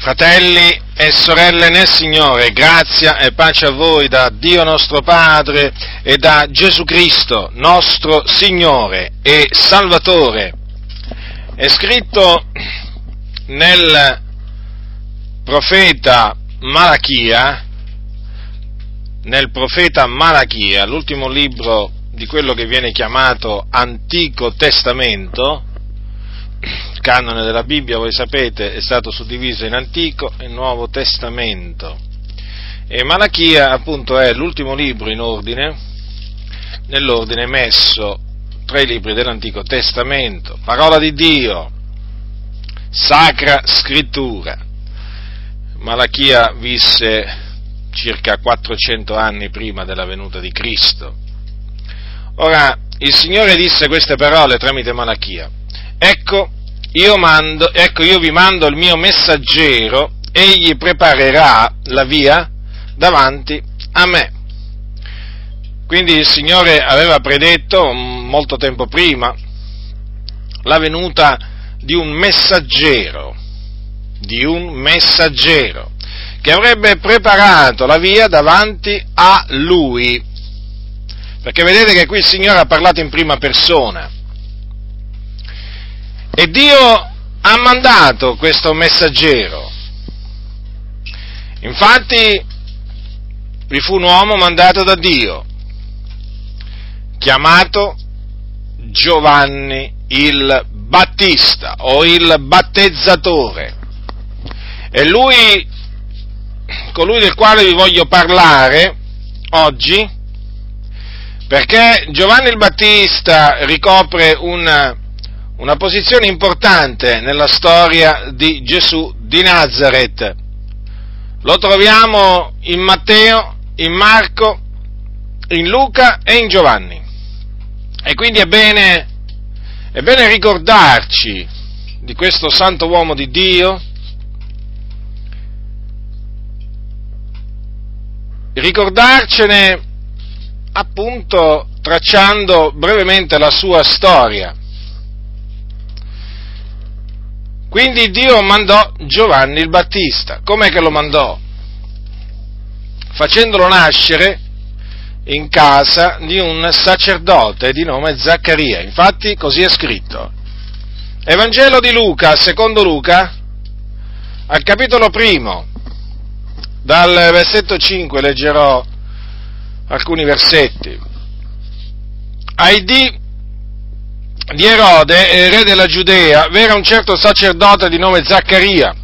Fratelli e sorelle nel Signore, grazia e pace a voi da Dio nostro Padre e da Gesù Cristo, nostro Signore e Salvatore. È scritto nel profeta Malachia, nel profeta Malachia, l'ultimo libro di quello che viene chiamato Antico Testamento, il canone della Bibbia, voi sapete, è stato suddiviso in Antico e Nuovo Testamento. E Malachia, appunto, è l'ultimo libro in ordine, nell'ordine messo tra i libri dell'Antico Testamento. Parola di Dio, Sacra Scrittura. Malachia visse circa 400 anni prima della venuta di Cristo. Ora, il Signore disse queste parole tramite Malachia. Ecco, io, mando, ecco, io vi mando il mio messaggero, egli preparerà la via davanti a me. Quindi il Signore aveva predetto molto tempo prima la venuta di un messaggero, di un messaggero, che avrebbe preparato la via davanti a lui. Perché vedete che qui il Signore ha parlato in prima persona. E Dio ha mandato questo messaggero. Infatti vi fu un uomo mandato da Dio, chiamato Giovanni il Battista o il battezzatore. E lui, colui del quale vi voglio parlare oggi, perché Giovanni il Battista ricopre un una posizione importante nella storia di Gesù di Nazareth. Lo troviamo in Matteo, in Marco, in Luca e in Giovanni. E quindi è bene, è bene ricordarci di questo santo uomo di Dio, ricordarcene appunto tracciando brevemente la sua storia. Quindi Dio mandò Giovanni il Battista. Com'è che lo mandò? Facendolo nascere in casa di un sacerdote di nome Zaccaria. Infatti così è scritto. Evangelo di Luca, secondo Luca, al capitolo primo, dal versetto 5 leggerò alcuni versetti. Ai di di Erode, re della Giudea, v'era un certo sacerdote di nome Zaccaria,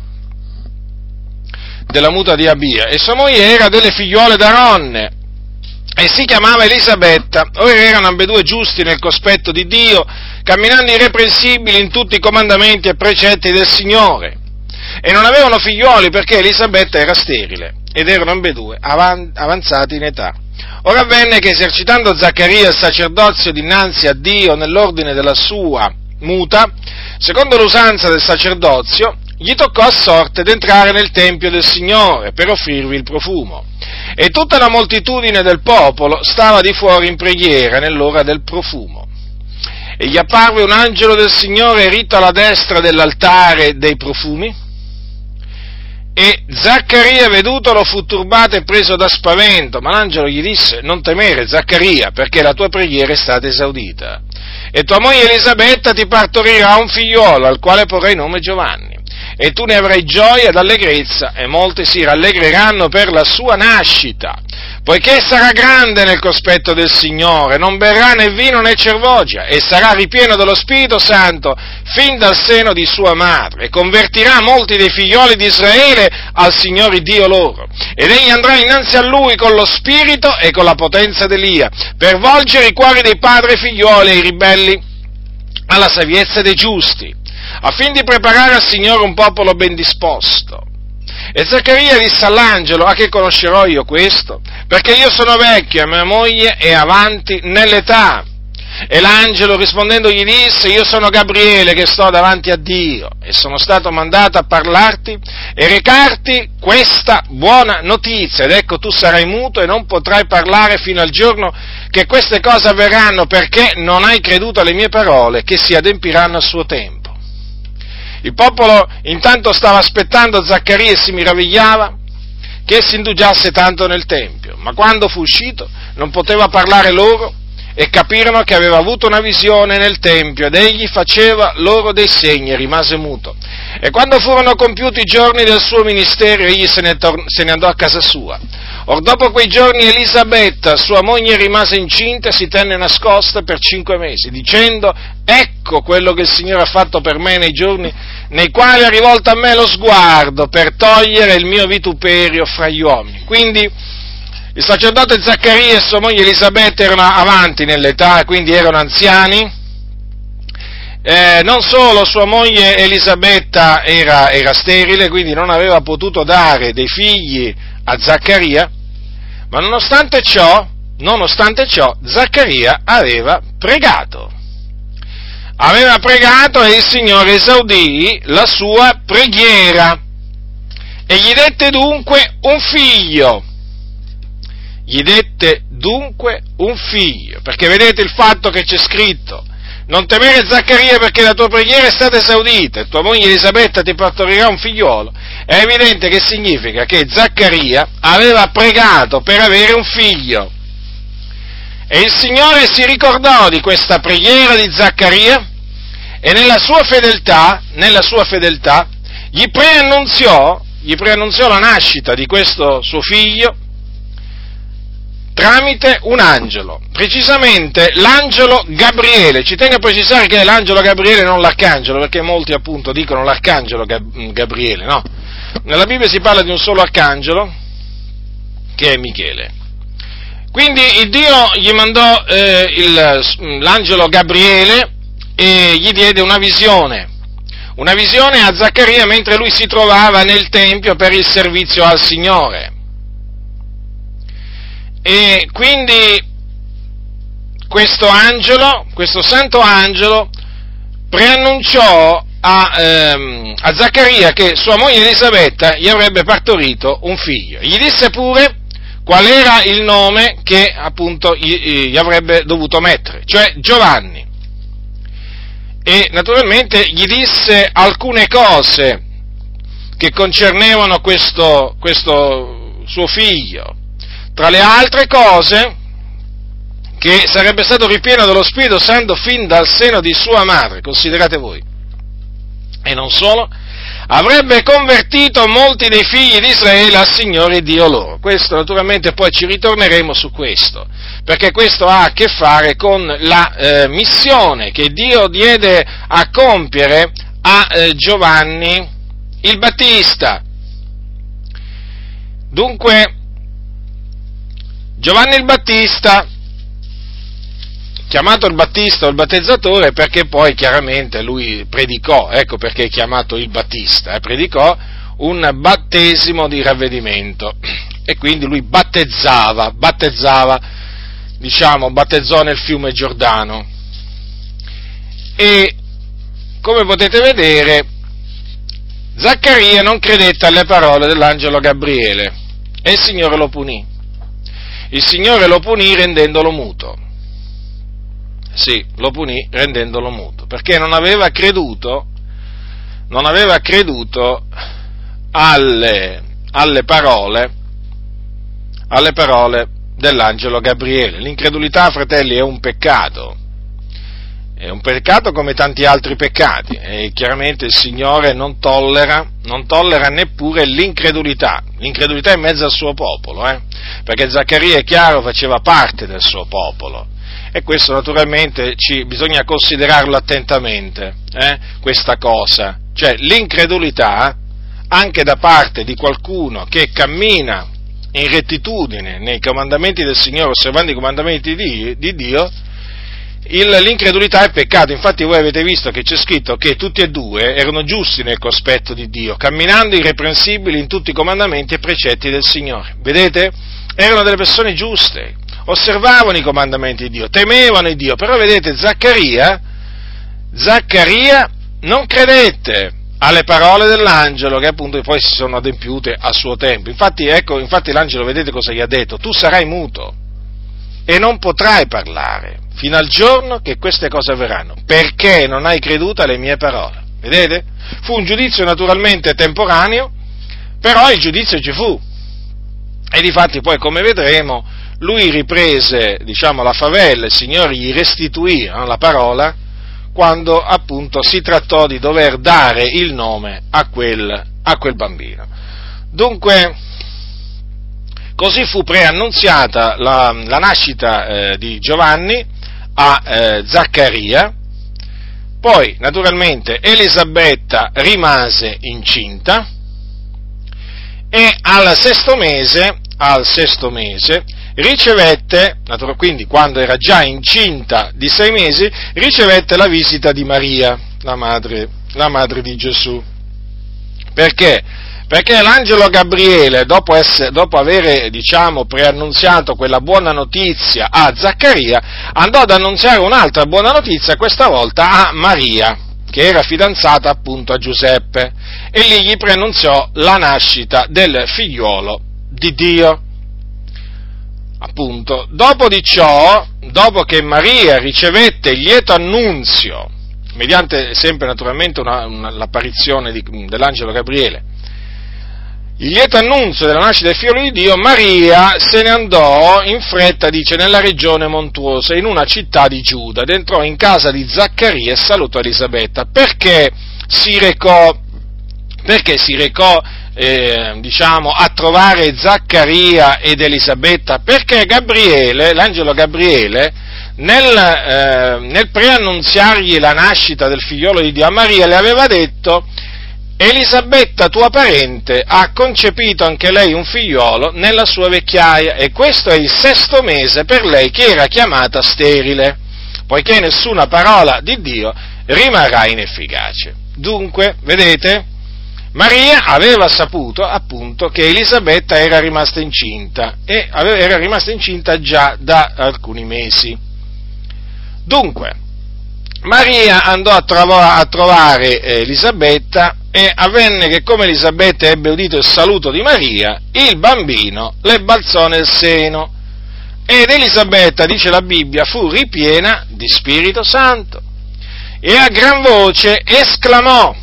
della muta di Abia, e sua moglie era delle figliuole d'Aronne, e si chiamava Elisabetta. Ora erano ambedue giusti nel cospetto di Dio, camminando irreprensibili in tutti i comandamenti e precetti del Signore. E non avevano figlioli perché Elisabetta era sterile, ed erano ambedue avanzati in età. Ora avvenne che esercitando Zaccaria il sacerdozio dinanzi a Dio nell'ordine della sua muta, secondo l'usanza del sacerdozio, gli toccò a sorte d'entrare nel Tempio del Signore per offrirvi il profumo. E tutta la moltitudine del popolo stava di fuori in preghiera nell'ora del profumo. E gli apparve un angelo del Signore ritto alla destra dell'altare dei profumi, e Zaccaria, vedutolo, fu turbato e preso da spavento, ma l'angelo gli disse, non temere Zaccaria, perché la tua preghiera è stata esaudita. E tua moglie Elisabetta ti partorirà un figliolo, al quale porrai nome Giovanni. E tu ne avrai gioia ed allegrezza, e molti si rallegreranno per la sua nascita, poiché sarà grande nel cospetto del Signore, non berrà né vino né cervogia, e sarà ripieno dello Spirito Santo fin dal seno di sua madre, e convertirà molti dei figlioli di Israele al Signore Dio loro. Ed egli andrà innanzi a lui con lo Spirito e con la potenza d'Elia, per volgere i cuori dei padri e figlioli e i ribelli alla saviezza dei giusti, affin di preparare al Signore un popolo ben disposto. E Zaccaria disse all'angelo, a che conoscerò io questo? Perché io sono vecchio e mia moglie è avanti nell'età. E l'angelo rispondendo gli disse, io sono Gabriele che sto davanti a Dio e sono stato mandato a parlarti e recarti questa buona notizia. Ed ecco tu sarai muto e non potrai parlare fino al giorno che queste cose avverranno perché non hai creduto alle mie parole che si adempiranno a suo tempo. Il popolo intanto stava aspettando Zaccaria e si meravigliava che si indugiasse tanto nel Tempio, ma quando fu uscito non poteva parlare loro e capirono che aveva avuto una visione nel Tempio ed egli faceva loro dei segni e rimase muto. E quando furono compiuti i giorni del suo ministero, egli se ne, tor- se ne andò a casa sua. Or dopo quei giorni Elisabetta, sua moglie, rimase incinta e si tenne nascosta per cinque mesi, dicendo, ecco quello che il Signore ha fatto per me nei giorni nei quali ha rivolto a me lo sguardo per togliere il mio vituperio fra gli uomini. Quindi, il sacerdote Zaccaria e sua moglie Elisabetta erano avanti nell'età, quindi erano anziani. Eh, non solo sua moglie Elisabetta era, era sterile, quindi non aveva potuto dare dei figli a Zaccaria, ma nonostante ciò, nonostante ciò, Zaccaria aveva pregato. Aveva pregato e il Signore esaudì la sua preghiera e gli dette dunque un figlio gli dette dunque un figlio, perché vedete il fatto che c'è scritto, non temere Zaccaria perché la tua preghiera è stata esaudita e tua moglie Elisabetta ti partorirà un figliolo, è evidente che significa che Zaccaria aveva pregato per avere un figlio. E il Signore si ricordò di questa preghiera di Zaccaria e nella sua fedeltà, nella sua fedeltà, gli preannunziò, gli preannunziò la nascita di questo suo figlio tramite un angelo, precisamente l'angelo Gabriele. Ci tengo a precisare che è l'angelo Gabriele, non l'arcangelo, perché molti appunto dicono l'arcangelo Gabriele, no? Nella Bibbia si parla di un solo arcangelo, che è Michele. Quindi il Dio gli mandò eh, il, l'angelo Gabriele e gli diede una visione, una visione a Zaccaria mentre lui si trovava nel Tempio per il servizio al Signore. E quindi questo angelo, questo santo angelo, preannunciò a, ehm, a, Zaccaria che sua moglie Elisabetta gli avrebbe partorito un figlio. Gli disse pure qual era il nome che appunto gli, gli avrebbe dovuto mettere, cioè Giovanni. E naturalmente gli disse alcune cose che concernevano questo, questo suo figlio tra le altre cose, che sarebbe stato ripieno dello Spirito Santo fin dal seno di sua madre, considerate voi. E non solo, avrebbe convertito molti dei figli di Israele al Signore Dio loro. Questo naturalmente poi ci ritorneremo su questo, perché questo ha a che fare con la eh, missione che Dio diede a compiere a eh, Giovanni il Battista. Dunque, Giovanni il Battista, chiamato il Battista o il battezzatore perché poi chiaramente lui predicò, ecco perché è chiamato il Battista, eh, predicò un battesimo di ravvedimento e quindi lui battezzava, battezzava, diciamo, battezzò nel fiume Giordano. E come potete vedere, Zaccaria non credette alle parole dell'angelo Gabriele e il Signore lo punì il Signore lo punì rendendolo muto. Sì, lo punì rendendolo muto, perché non aveva creduto, non aveva creduto alle, alle parole, alle parole dell'angelo Gabriele. L'incredulità, fratelli, è un peccato è un peccato come tanti altri peccati e chiaramente il Signore non tollera, non tollera neppure l'incredulità, l'incredulità in mezzo al suo popolo, eh? perché Zaccaria è chiaro faceva parte del suo popolo e questo naturalmente ci, bisogna considerarlo attentamente, eh? questa cosa, cioè l'incredulità anche da parte di qualcuno che cammina in rettitudine nei comandamenti del Signore, osservando i comandamenti di, di Dio, l'incredulità è peccato, infatti voi avete visto che c'è scritto che tutti e due erano giusti nel cospetto di Dio, camminando irreprensibili in tutti i comandamenti e precetti del Signore. Vedete? Erano delle persone giuste, osservavano i comandamenti di Dio, temevano Dio, però vedete Zaccaria, Zaccaria non credette alle parole dell'angelo che appunto poi si sono adempiute a suo tempo. Infatti, ecco, infatti l'angelo vedete cosa gli ha detto? Tu sarai muto e non potrai parlare fino al giorno che queste cose avverranno, perché non hai creduto alle mie parole. Vedete? Fu un giudizio naturalmente temporaneo, però il giudizio ci fu. E difatti poi, come vedremo, lui riprese, diciamo, la favella, il Signore gli restituì no, la parola, quando appunto si trattò di dover dare il nome a quel, a quel bambino. Dunque, così fu preannunziata la, la nascita eh, di Giovanni a eh, Zaccaria, poi naturalmente Elisabetta rimase incinta e al sesto mese, al sesto mese ricevette, quindi quando era già incinta di sei mesi, ricevette la visita di Maria, la madre, la madre di Gesù. Perché? Perché l'angelo Gabriele, dopo, essere, dopo aver diciamo, preannunziato quella buona notizia a Zaccaria, andò ad annunziare un'altra buona notizia, questa volta a Maria, che era fidanzata appunto a Giuseppe, e lì gli preannunziò la nascita del figliuolo di Dio. Appunto, dopo di ciò, dopo che Maria ricevette il lieto annunzio, mediante sempre naturalmente una, una, l'apparizione di, dell'angelo Gabriele, il lieto annunzio della nascita del figlio di Dio, Maria se ne andò in fretta, dice, nella regione montuosa, in una città di Giuda, ed entrò in casa di Zaccaria e salutò Elisabetta, perché si recò, perché si recò eh, diciamo, a trovare Zaccaria ed Elisabetta, perché Gabriele, l'angelo Gabriele, nel, eh, nel preannunziargli la nascita del figliolo di Dio a Maria, le aveva detto, Elisabetta, tua parente, ha concepito anche lei un figliolo nella sua vecchiaia e questo è il sesto mese per lei che era chiamata sterile, poiché nessuna parola di Dio rimarrà inefficace. Dunque, vedete, Maria aveva saputo appunto che Elisabetta era rimasta incinta e era rimasta incinta già da alcuni mesi. Dunque, Maria andò a, trova, a trovare eh, Elisabetta e avvenne che come Elisabetta ebbe udito il saluto di Maria, il bambino le balzò nel seno. Ed Elisabetta, dice la Bibbia, fu ripiena di Spirito Santo e a gran voce esclamò,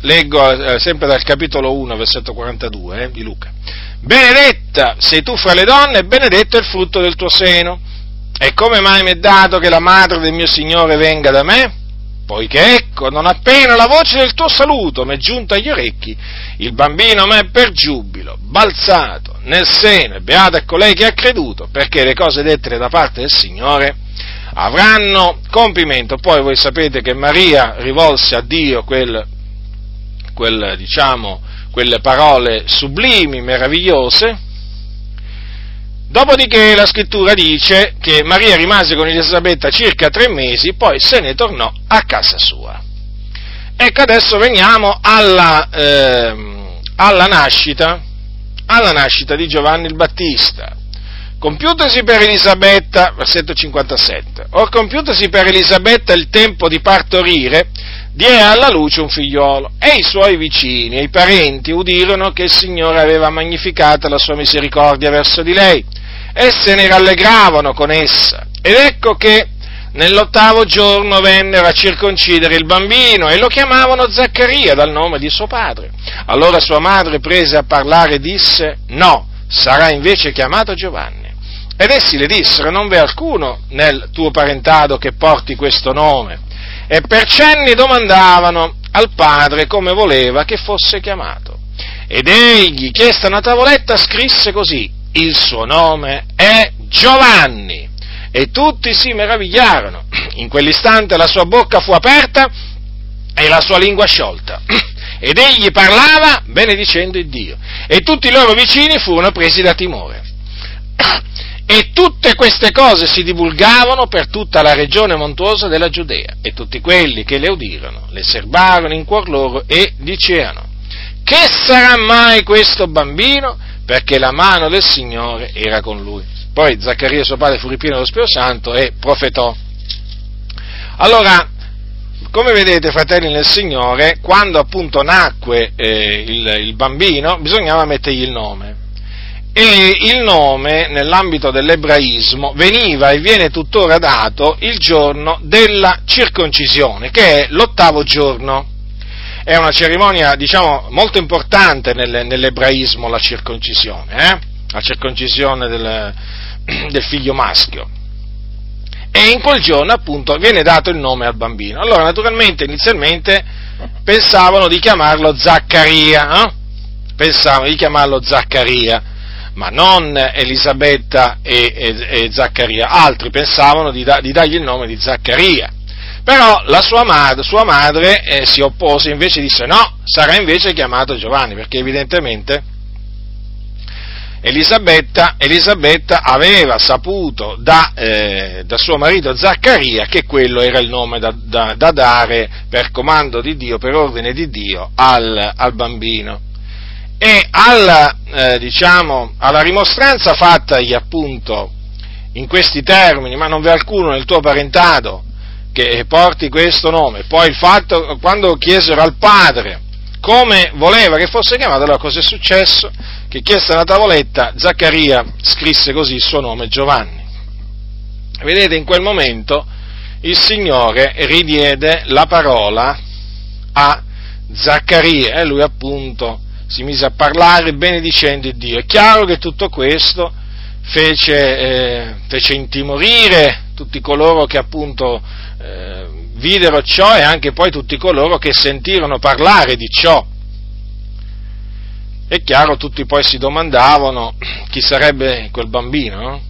leggo eh, sempre dal capitolo 1, versetto 42 eh, di Luca. Benedetta sei tu fra le donne e benedetto è il frutto del tuo seno. E come mai mi è dato che la madre del mio Signore venga da me? Poiché ecco, non appena la voce del tuo saluto mi è giunta agli orecchi, il bambino mi è per giubilo, balzato nel seno, e beata è colei che ha creduto, perché le cose dette da parte del Signore avranno compimento. Poi voi sapete che Maria rivolse a Dio quel quel, diciamo, quelle parole sublimi, meravigliose. Dopodiché la scrittura dice che Maria rimase con Elisabetta circa tre mesi, poi se ne tornò a casa sua. Ecco adesso veniamo alla, eh, alla, nascita, alla nascita di Giovanni il Battista. Compiutasi per Elisabetta, versetto 57, or compiutasi per Elisabetta il tempo di partorire, diede alla luce un figliolo e i suoi vicini e i parenti udirono che il Signore aveva magnificata la sua misericordia verso di lei e se ne rallegravano con essa. Ed ecco che nell'ottavo giorno vennero a circoncidere il bambino e lo chiamavano Zaccaria dal nome di suo padre. Allora sua madre prese a parlare e disse no, sarà invece chiamato Giovanni. Ed essi le dissero non v'è alcuno nel tuo parentado che porti questo nome e per cenni domandavano al padre come voleva che fosse chiamato. Ed egli, chiesta una tavoletta, scrisse così, il suo nome è Giovanni. E tutti si meravigliarono. In quell'istante la sua bocca fu aperta e la sua lingua sciolta. Ed egli parlava benedicendo il Dio. E tutti i loro vicini furono presi da timore. E tutte queste cose si divulgavano per tutta la regione montuosa della Giudea, e tutti quelli che le udirono le serbarono in cuor loro e dicevano, che sarà mai questo bambino? Perché la mano del Signore era con lui. Poi Zaccaria suo padre fu ripieno dello Spirito Santo e profetò. Allora, come vedete, fratelli nel Signore, quando appunto nacque eh, il, il bambino, bisognava mettergli il nome e il nome nell'ambito dell'ebraismo veniva e viene tuttora dato il giorno della circoncisione, che è l'ottavo giorno. È una cerimonia, diciamo, molto importante nell'ebraismo la circoncisione, eh? la circoncisione del, del figlio maschio. E in quel giorno, appunto, viene dato il nome al bambino. Allora, naturalmente, inizialmente pensavano di chiamarlo Zaccaria, eh? pensavano di chiamarlo Zaccaria, ma non Elisabetta e, e, e Zaccaria, altri pensavano di, da, di, dargli il nome di Zaccaria. Però la sua madre, sua madre eh, si oppose, invece disse no, sarà invece chiamato Giovanni, perché evidentemente Elisabetta, Elisabetta aveva saputo da, eh, da, suo marito Zaccaria che quello era il nome da, da, da, dare per comando di Dio, per ordine di Dio al, al bambino. E alla, eh, diciamo, alla rimostranza fattagli appunto in questi termini, ma non v'è alcuno nel tuo parentado che porti questo nome. Poi il fatto, quando chiesero al padre come voleva che fosse chiamato, allora cosa è successo? Che chiesta una tavoletta, Zaccaria scrisse così il suo nome, Giovanni. Vedete, in quel momento il Signore ridiede la parola a Zaccaria e lui appunto si mise a parlare benedicendo Dio. È chiaro che tutto questo fece, eh, fece intimorire tutti coloro che appunto eh, videro ciò e anche poi tutti coloro che sentirono parlare di ciò. È chiaro, tutti poi si domandavano chi sarebbe quel bambino, no?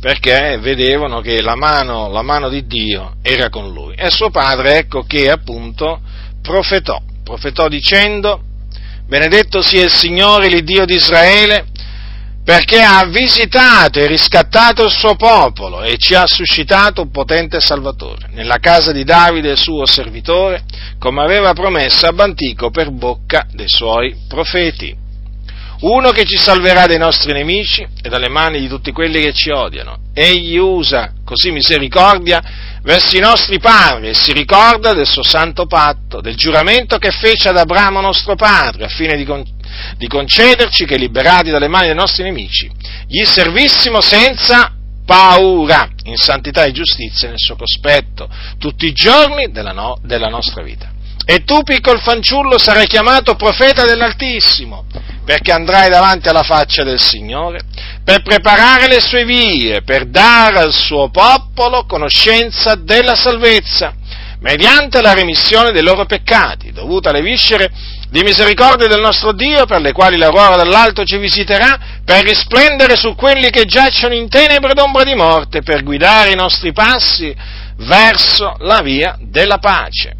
perché vedevano che la mano, la mano, di Dio era con lui. E suo padre, ecco che appunto profetò, profetò dicendo, benedetto sia il Signore, il Dio di Israele, perché ha visitato e riscattato il suo popolo e ci ha suscitato un potente Salvatore, nella casa di Davide, suo servitore, come aveva promesso ab antico per bocca dei suoi profeti. Uno che ci salverà dai nostri nemici e dalle mani di tutti quelli che ci odiano. Egli usa così misericordia verso i nostri padri e si ricorda del suo santo patto, del giuramento che fece ad Abramo nostro padre, a fine di, con- di concederci che, liberati dalle mani dei nostri nemici, gli servissimo senza paura, in santità e giustizia nel suo cospetto, tutti i giorni della, no- della nostra vita. E tu, piccolo fanciullo, sarai chiamato profeta dell'Altissimo, perché andrai davanti alla faccia del Signore, per preparare le sue vie, per dare al suo popolo conoscenza della salvezza, mediante la remissione dei loro peccati, dovuta alle viscere di misericordia del nostro Dio, per le quali l'aurora dall'alto ci visiterà, per risplendere su quelli che giacciono in tenebre d'ombra di morte, per guidare i nostri passi verso la via della pace.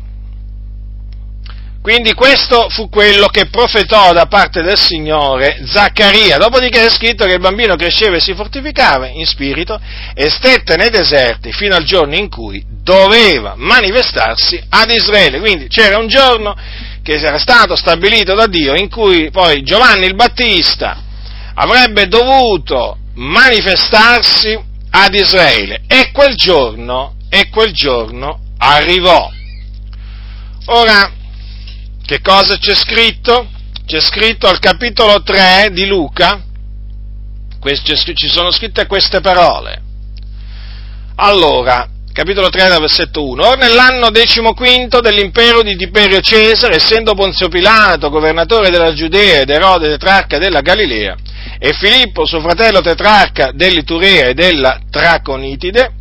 Quindi questo fu quello che profetò da parte del Signore Zaccaria. Dopodiché è scritto che il bambino cresceva e si fortificava in spirito e stette nei deserti fino al giorno in cui doveva manifestarsi ad Israele. Quindi c'era un giorno che era stato stabilito da Dio in cui poi Giovanni il Battista avrebbe dovuto manifestarsi ad Israele e quel giorno, e quel giorno arrivò. Ora, che cosa c'è scritto? C'è scritto al capitolo 3 di Luca, ci sono scritte queste parole. Allora, capitolo 3 versetto 1, or nell'anno decimoquinto dell'impero di Tiberio Cesare, essendo Ponzio Pilato governatore della Giudea ed Erode tetrarca della Galilea, e Filippo suo fratello tetrarca dell'Iturea e della Traconitide,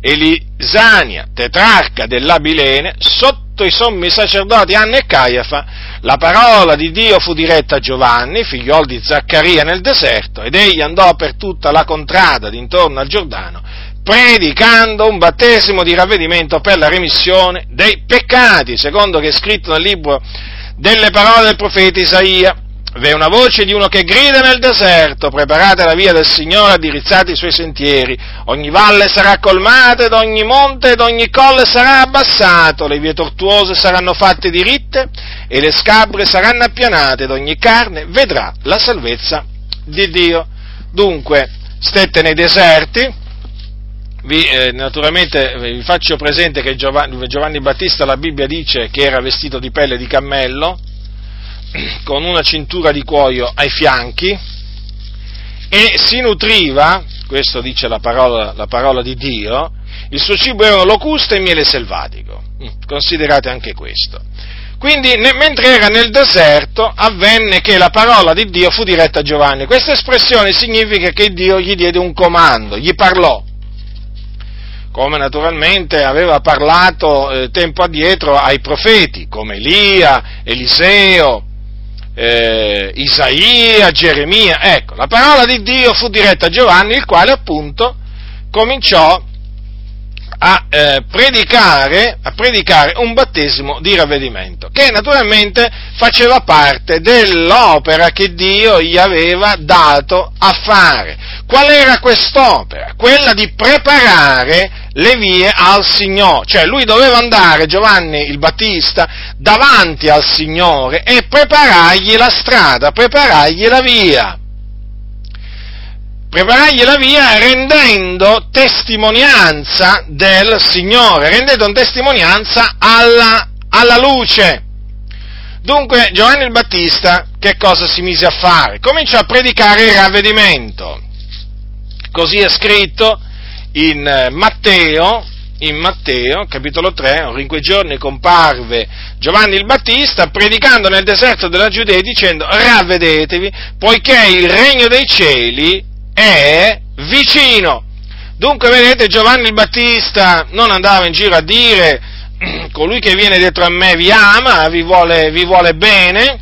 e Lisania tetrarca dell'Abilene, sotto i sommi sacerdoti Anna e Caiafa, la parola di Dio fu diretta a Giovanni, figliol di Zaccaria, nel deserto, ed egli andò per tutta la contrada d'intorno al Giordano, predicando un battesimo di ravvedimento per la remissione dei peccati, secondo che è scritto nel libro delle parole del profeta Isaia V'è una voce di uno che grida nel deserto, preparate la via del Signore, addirizzate i suoi sentieri, ogni valle sarà colmata ed ogni monte ed ogni colle sarà abbassato, le vie tortuose saranno fatte diritte e le scabre saranno appianate ed ogni carne vedrà la salvezza di Dio. Dunque, stette nei deserti, vi, eh, naturalmente vi faccio presente che Giovanni, Giovanni Battista, la Bibbia dice che era vestito di pelle di cammello, con una cintura di cuoio ai fianchi e si nutriva, questo dice la parola, la parola di Dio, Il suo cibo erano locuste e miele selvatico. Mm, considerate anche questo. Quindi, ne, mentre era nel deserto, avvenne che la parola di Dio fu diretta a Giovanni. Questa espressione significa che Dio gli diede un comando, gli parlò. Come naturalmente aveva parlato eh, tempo addietro ai profeti, come Elia, Eliseo, eh, Isaia, Geremia. Ecco, la parola di Dio fu diretta a Giovanni, il quale appunto cominciò a, eh, predicare, a predicare un battesimo di ravvedimento, che naturalmente faceva parte dell'opera che Dio gli aveva dato a fare. Qual era quest'opera? Quella di preparare le vie al Signore, cioè lui doveva andare, Giovanni il Battista, davanti al Signore e preparargli la strada, preparargli la via preparargli la via rendendo testimonianza del Signore, rendendo testimonianza alla, alla luce. Dunque Giovanni il Battista che cosa si mise a fare? Cominciò a predicare il ravvedimento. Così è scritto in eh, Matteo, in Matteo, capitolo 3, in quei giorni comparve Giovanni il Battista predicando nel deserto della Giudea dicendo ravvedetevi poiché il regno dei cieli è vicino. Dunque, vedete, Giovanni il Battista non andava in giro a dire colui che viene dietro a me vi ama, vi vuole, vi vuole bene.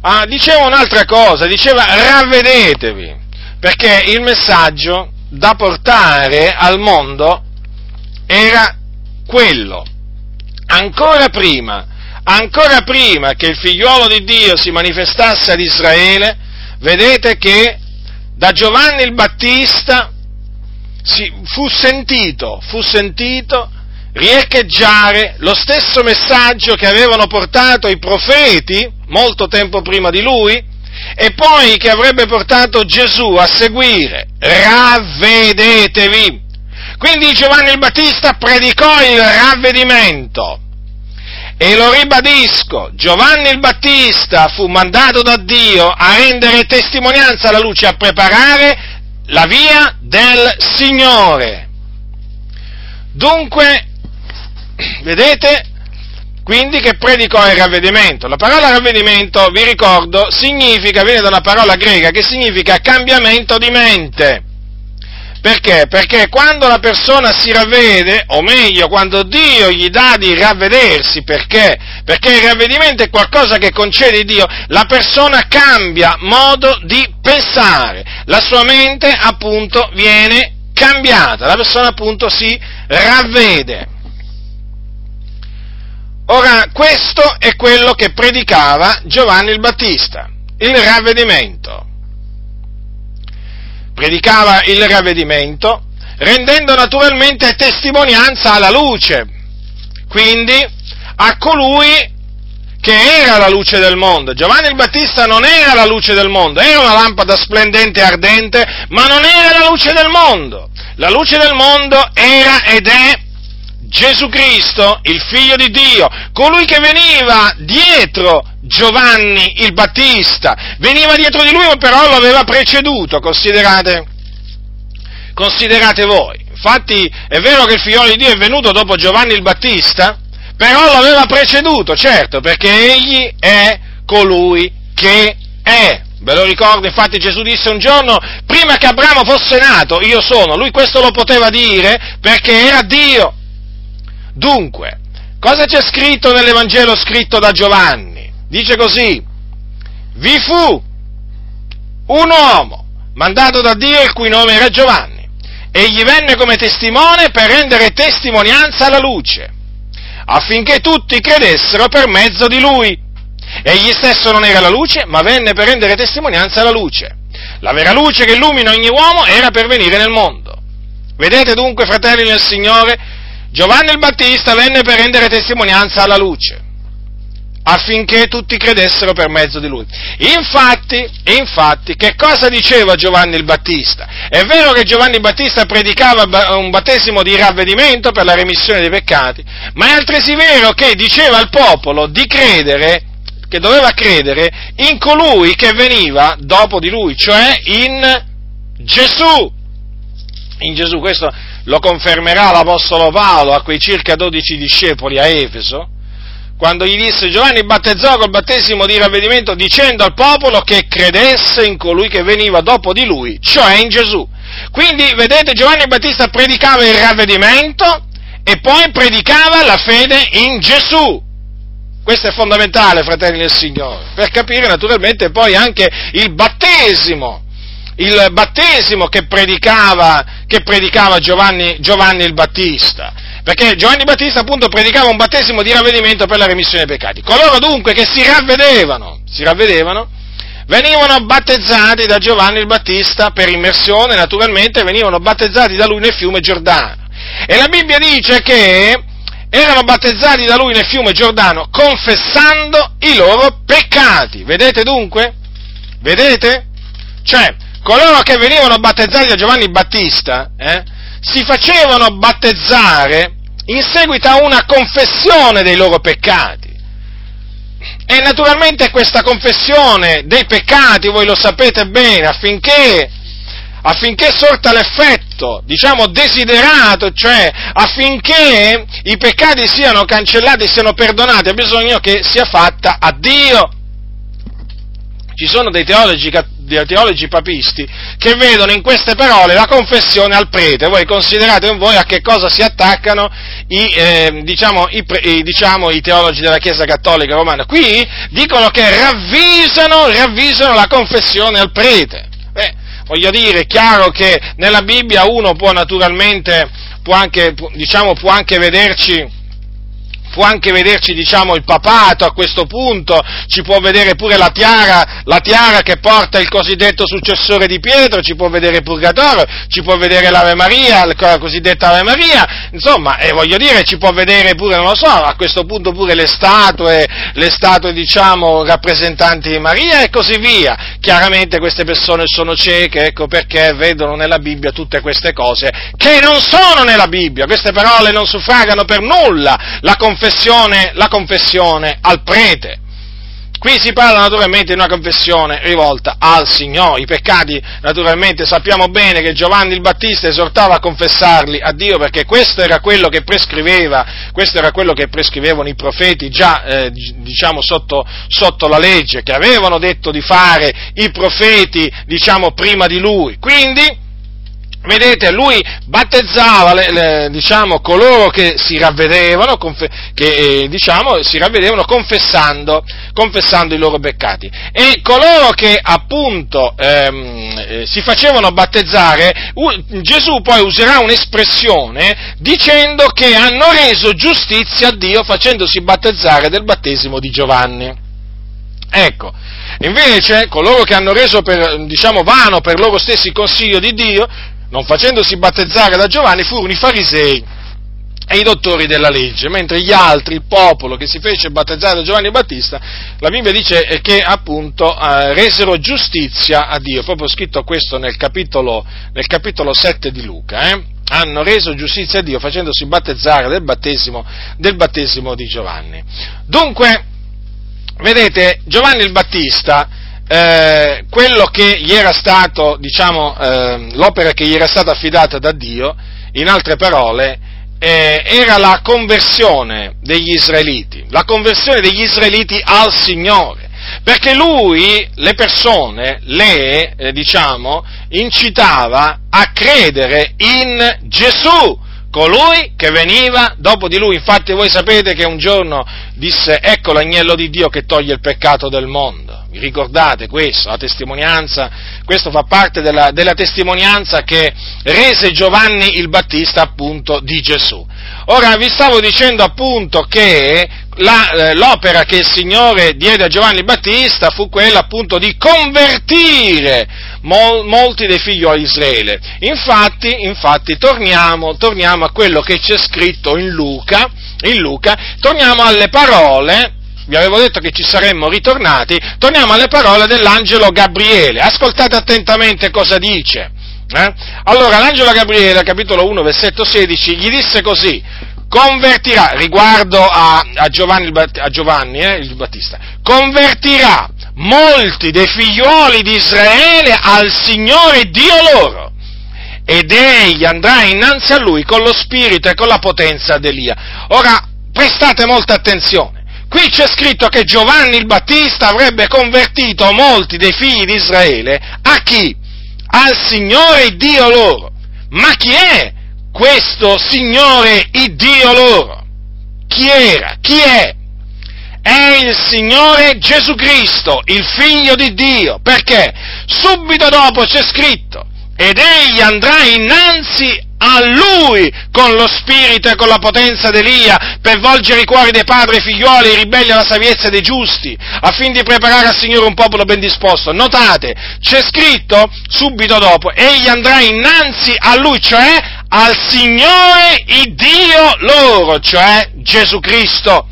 Ah, diceva un'altra cosa, diceva ravvedetevi, perché il messaggio da portare al mondo era quello. Ancora prima, ancora prima che il figliuolo di Dio si manifestasse ad Israele, vedete che da Giovanni il Battista fu sentito, fu sentito riecheggiare lo stesso messaggio che avevano portato i profeti molto tempo prima di lui e poi che avrebbe portato Gesù a seguire. Ravvedetevi. Quindi Giovanni il Battista predicò il ravvedimento e lo ribadisco, Giovanni il Battista fu mandato da Dio a rendere testimonianza alla luce, a preparare la via del Signore. Dunque, vedete, quindi che predicò il ravvedimento. La parola ravvedimento, vi ricordo, significa, viene da una parola greca che significa cambiamento di mente. Perché? Perché quando la persona si ravvede, o meglio, quando Dio gli dà di ravvedersi, perché? Perché il ravvedimento è qualcosa che concede Dio, la persona cambia modo di pensare, la sua mente appunto viene cambiata, la persona appunto si ravvede. Ora, questo è quello che predicava Giovanni il Battista, il ravvedimento predicava il ravvedimento, rendendo naturalmente testimonianza alla luce, quindi a colui che era la luce del mondo. Giovanni il Battista non era la luce del mondo, era una lampada splendente e ardente, ma non era la luce del mondo. La luce del mondo era ed è Gesù Cristo, il figlio di Dio, colui che veniva dietro Giovanni il Battista, veniva dietro di lui, però lo aveva preceduto, considerate, considerate voi. Infatti è vero che il figliolo di Dio è venuto dopo Giovanni il Battista, però lo aveva preceduto, certo, perché egli è colui che è. Ve lo ricordo, infatti Gesù disse un giorno, prima che Abramo fosse nato, io sono. Lui questo lo poteva dire perché era Dio. Dunque, cosa c'è scritto nell'Evangelo scritto da Giovanni? Dice così, vi fu un uomo mandato da Dio il cui nome era Giovanni, egli venne come testimone per rendere testimonianza alla luce, affinché tutti credessero per mezzo di lui. Egli stesso non era la luce, ma venne per rendere testimonianza alla luce. La vera luce che illumina ogni uomo era per venire nel mondo. Vedete dunque, fratelli del Signore, Giovanni il Battista venne per rendere testimonianza alla luce affinché tutti credessero per mezzo di lui. Infatti, infatti, che cosa diceva Giovanni il Battista? È vero che Giovanni il Battista predicava un battesimo di ravvedimento per la remissione dei peccati, ma è altresì vero che diceva al popolo di credere, che doveva credere in colui che veniva dopo di lui, cioè in Gesù. In Gesù, questo lo confermerà l'Apostolo Paolo a quei circa 12 discepoli a Efeso, quando gli disse Giovanni battezzò col battesimo di ravvedimento dicendo al popolo che credesse in colui che veniva dopo di lui, cioè in Gesù. Quindi, vedete, Giovanni Battista predicava il ravvedimento e poi predicava la fede in Gesù. Questo è fondamentale, fratelli del Signore, per capire naturalmente poi anche il battesimo, il battesimo che predicava, che predicava Giovanni, Giovanni il Battista. Perché Giovanni Battista appunto predicava un battesimo di ravvedimento per la remissione dei peccati. Coloro dunque che si ravvedevano, si ravvedevano, venivano battezzati da Giovanni il Battista per immersione, naturalmente venivano battezzati da lui nel fiume Giordano. E la Bibbia dice che erano battezzati da lui nel fiume Giordano confessando i loro peccati. Vedete dunque? Vedete? Cioè, coloro che venivano battezzati da Giovanni Battista eh, si facevano battezzare in seguito a una confessione dei loro peccati. E naturalmente questa confessione dei peccati, voi lo sapete bene, affinché affinché sorta l'effetto, diciamo, desiderato, cioè affinché i peccati siano cancellati, siano perdonati, ha bisogno che sia fatta a Dio. Ci sono dei teologi, dei teologi papisti che vedono in queste parole la confessione al prete. Voi considerate voi a che cosa si attaccano i, eh, diciamo, i, i, diciamo, i, teologi della Chiesa Cattolica Romana. Qui dicono che ravvisano, ravvisano la confessione al prete. Beh, voglio dire, è chiaro che nella Bibbia uno può naturalmente, può anche, diciamo, può anche vederci può anche vederci diciamo, il papato a questo punto, ci può vedere pure la tiara, la tiara che porta il cosiddetto successore di Pietro, ci può vedere Purgatorio, ci può vedere l'Ave Maria, la cosiddetta Ave Maria, insomma, e voglio dire, ci può vedere pure, non lo so, a questo punto pure le statue, le statue diciamo rappresentanti di Maria e così via. Chiaramente queste persone sono cieche, ecco perché vedono nella Bibbia tutte queste cose che non sono nella Bibbia, queste parole non suffragano per nulla la confessione confessione, la confessione al prete. Qui si parla naturalmente di una confessione rivolta al Signore. I peccati, naturalmente, sappiamo bene che Giovanni il Battista esortava a confessarli a Dio perché questo era quello che prescriveva, questo era quello che prescrivevano i profeti già, eh, diciamo, sotto, sotto, la legge, che avevano detto di fare i profeti, diciamo, prima di lui. Quindi, Vedete, lui battezzava le, le, diciamo, coloro che si ravvedevano, confe, che, eh, diciamo, si ravvedevano confessando, confessando, i loro peccati. E coloro che appunto ehm, eh, si facevano battezzare, uh, Gesù poi userà un'espressione dicendo che hanno reso giustizia a Dio facendosi battezzare del battesimo di Giovanni. Ecco, invece coloro che hanno reso per, diciamo, vano per loro stessi il consiglio di Dio, non facendosi battezzare da Giovanni, furono i farisei e i dottori della legge, mentre gli altri, il popolo che si fece battezzare da Giovanni Battista, la Bibbia dice che appunto eh, resero giustizia a Dio, proprio scritto questo nel capitolo, nel capitolo 7 di Luca, eh? hanno reso giustizia a Dio facendosi battezzare del battesimo, del battesimo di Giovanni. Dunque, vedete, Giovanni il Battista eh, quello che gli era stato, diciamo, eh, l'opera che gli era stata affidata da Dio, in altre parole, eh, era la conversione degli israeliti, la conversione degli israeliti al Signore, perché lui le persone le, eh, diciamo, incitava a credere in Gesù, colui che veniva dopo di lui. Infatti voi sapete che un giorno disse, ecco l'agnello di Dio che toglie il peccato del mondo. Vi ricordate questo, la testimonianza? Questo fa parte della, della testimonianza che rese Giovanni il Battista appunto di Gesù. Ora vi stavo dicendo appunto che la, eh, l'opera che il Signore diede a Giovanni Battista fu quella appunto di convertire mol, molti dei figlioli di Israele. Infatti, infatti torniamo, torniamo, a quello che c'è scritto in Luca, in Luca, torniamo alle parole vi avevo detto che ci saremmo ritornati, torniamo alle parole dell'angelo Gabriele. Ascoltate attentamente cosa dice. Eh? Allora, l'angelo Gabriele, capitolo 1, versetto 16, gli disse così, convertirà, riguardo a, a Giovanni, a Giovanni eh, il Battista, convertirà molti dei figlioli di Israele al Signore Dio loro ed egli andrà innanzi a lui con lo spirito e con la potenza d'Elia. Ora, prestate molta attenzione. Qui c'è scritto che Giovanni il Battista avrebbe convertito molti dei figli di Israele a chi? Al Signore Dio loro. Ma chi è questo Signore Dio loro? Chi era? Chi è? È il Signore Gesù Cristo, il Figlio di Dio. Perché? Subito dopo c'è scritto, ed egli andrà innanzi a lui con lo spirito e con la potenza d'Elia per volgere i cuori dei padri e figlioli e ribelli alla saviezza dei giusti, affin di preparare al Signore un popolo ben disposto. Notate, c'è scritto subito dopo, egli andrà innanzi a lui, cioè al Signore il Dio loro, cioè Gesù Cristo.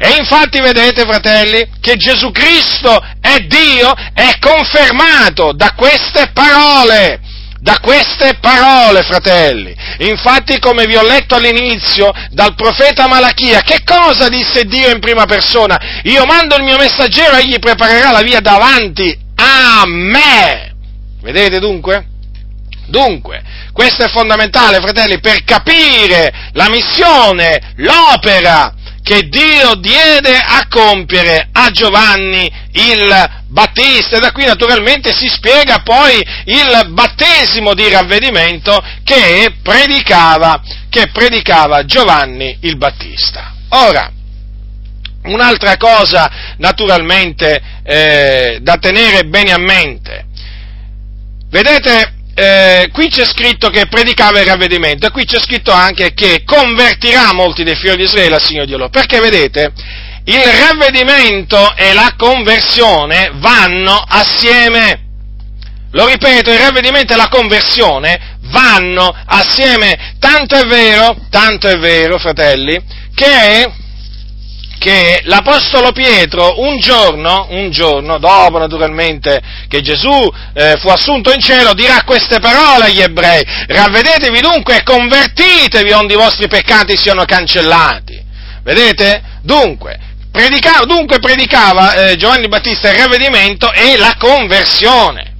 E infatti vedete, fratelli, che Gesù Cristo è Dio è confermato da queste parole da queste parole, fratelli. Infatti, come vi ho letto all'inizio, dal profeta Malachia, che cosa disse Dio in prima persona? Io mando il mio messaggero egli preparerà la via davanti a me. Vedete dunque? Dunque, questo è fondamentale, fratelli, per capire la missione, l'opera che Dio diede a compiere a Giovanni il Battista e da qui naturalmente si spiega poi il battesimo di ravvedimento che predicava, che predicava Giovanni il Battista. Ora, un'altra cosa naturalmente eh, da tenere bene a mente, vedete, eh, qui c'è scritto che predicava il ravvedimento e qui c'è scritto anche che convertirà molti dei figli di Israele al Signore Dio loro, perché vedete, il ravvedimento e la conversione vanno assieme. Lo ripeto, il ravvedimento e la conversione vanno assieme. Tanto è vero, tanto è vero, fratelli, che, che l'Apostolo Pietro un giorno, un giorno, dopo naturalmente che Gesù eh, fu assunto in cielo, dirà queste parole agli ebrei, ravvedetevi dunque e convertitevi onde i vostri peccati siano cancellati. Vedete? Dunque, Predicava, dunque predicava eh, Giovanni Battista il ravvedimento e la conversione.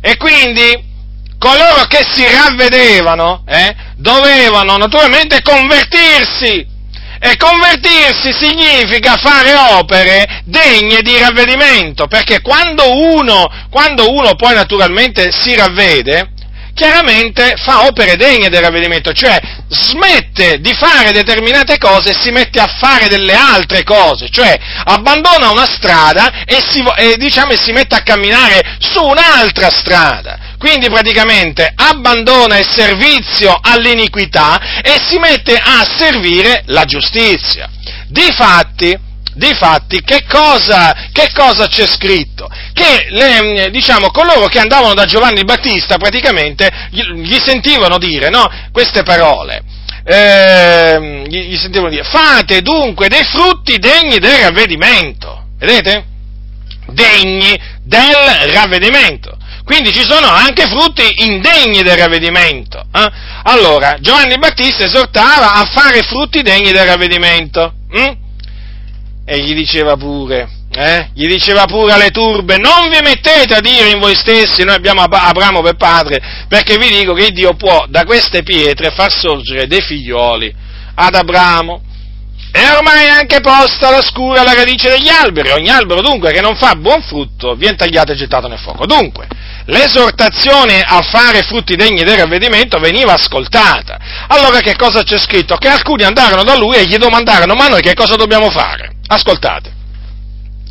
E quindi coloro che si ravvedevano eh, dovevano naturalmente convertirsi. E convertirsi significa fare opere degne di ravvedimento, perché quando uno, quando uno poi naturalmente si ravvede, chiaramente fa opere degne del ravvedimento, cioè smette di fare determinate cose e si mette a fare delle altre cose, cioè abbandona una strada e si, e, diciamo, e si mette a camminare su un'altra strada. Quindi praticamente abbandona il servizio all'iniquità e si mette a servire la giustizia. Difatti, Difatti, che cosa, che cosa c'è scritto? Che le, diciamo, coloro che andavano da Giovanni Battista praticamente gli, sentivano dire no, queste parole. Eh, gli sentivano dire, fate dunque dei frutti degni del ravvedimento. Vedete? Degni del ravvedimento. Quindi ci sono anche frutti indegni del ravvedimento. Eh? Allora, Giovanni Battista esortava a fare frutti degni del ravvedimento. Hm? E gli diceva pure, eh? Gli diceva pure alle turbe, non vi mettete a dire in voi stessi, noi abbiamo Abramo per padre, perché vi dico che Dio può da queste pietre far sorgere dei figlioli ad Abramo. E ormai è anche posta la scura alla radice degli alberi, ogni albero dunque che non fa buon frutto viene tagliato e gettato nel fuoco. Dunque, l'esortazione a fare frutti degni del ravvedimento veniva ascoltata. Allora che cosa c'è scritto? Che alcuni andarono da lui e gli domandarono, ma noi che cosa dobbiamo fare? Ascoltate,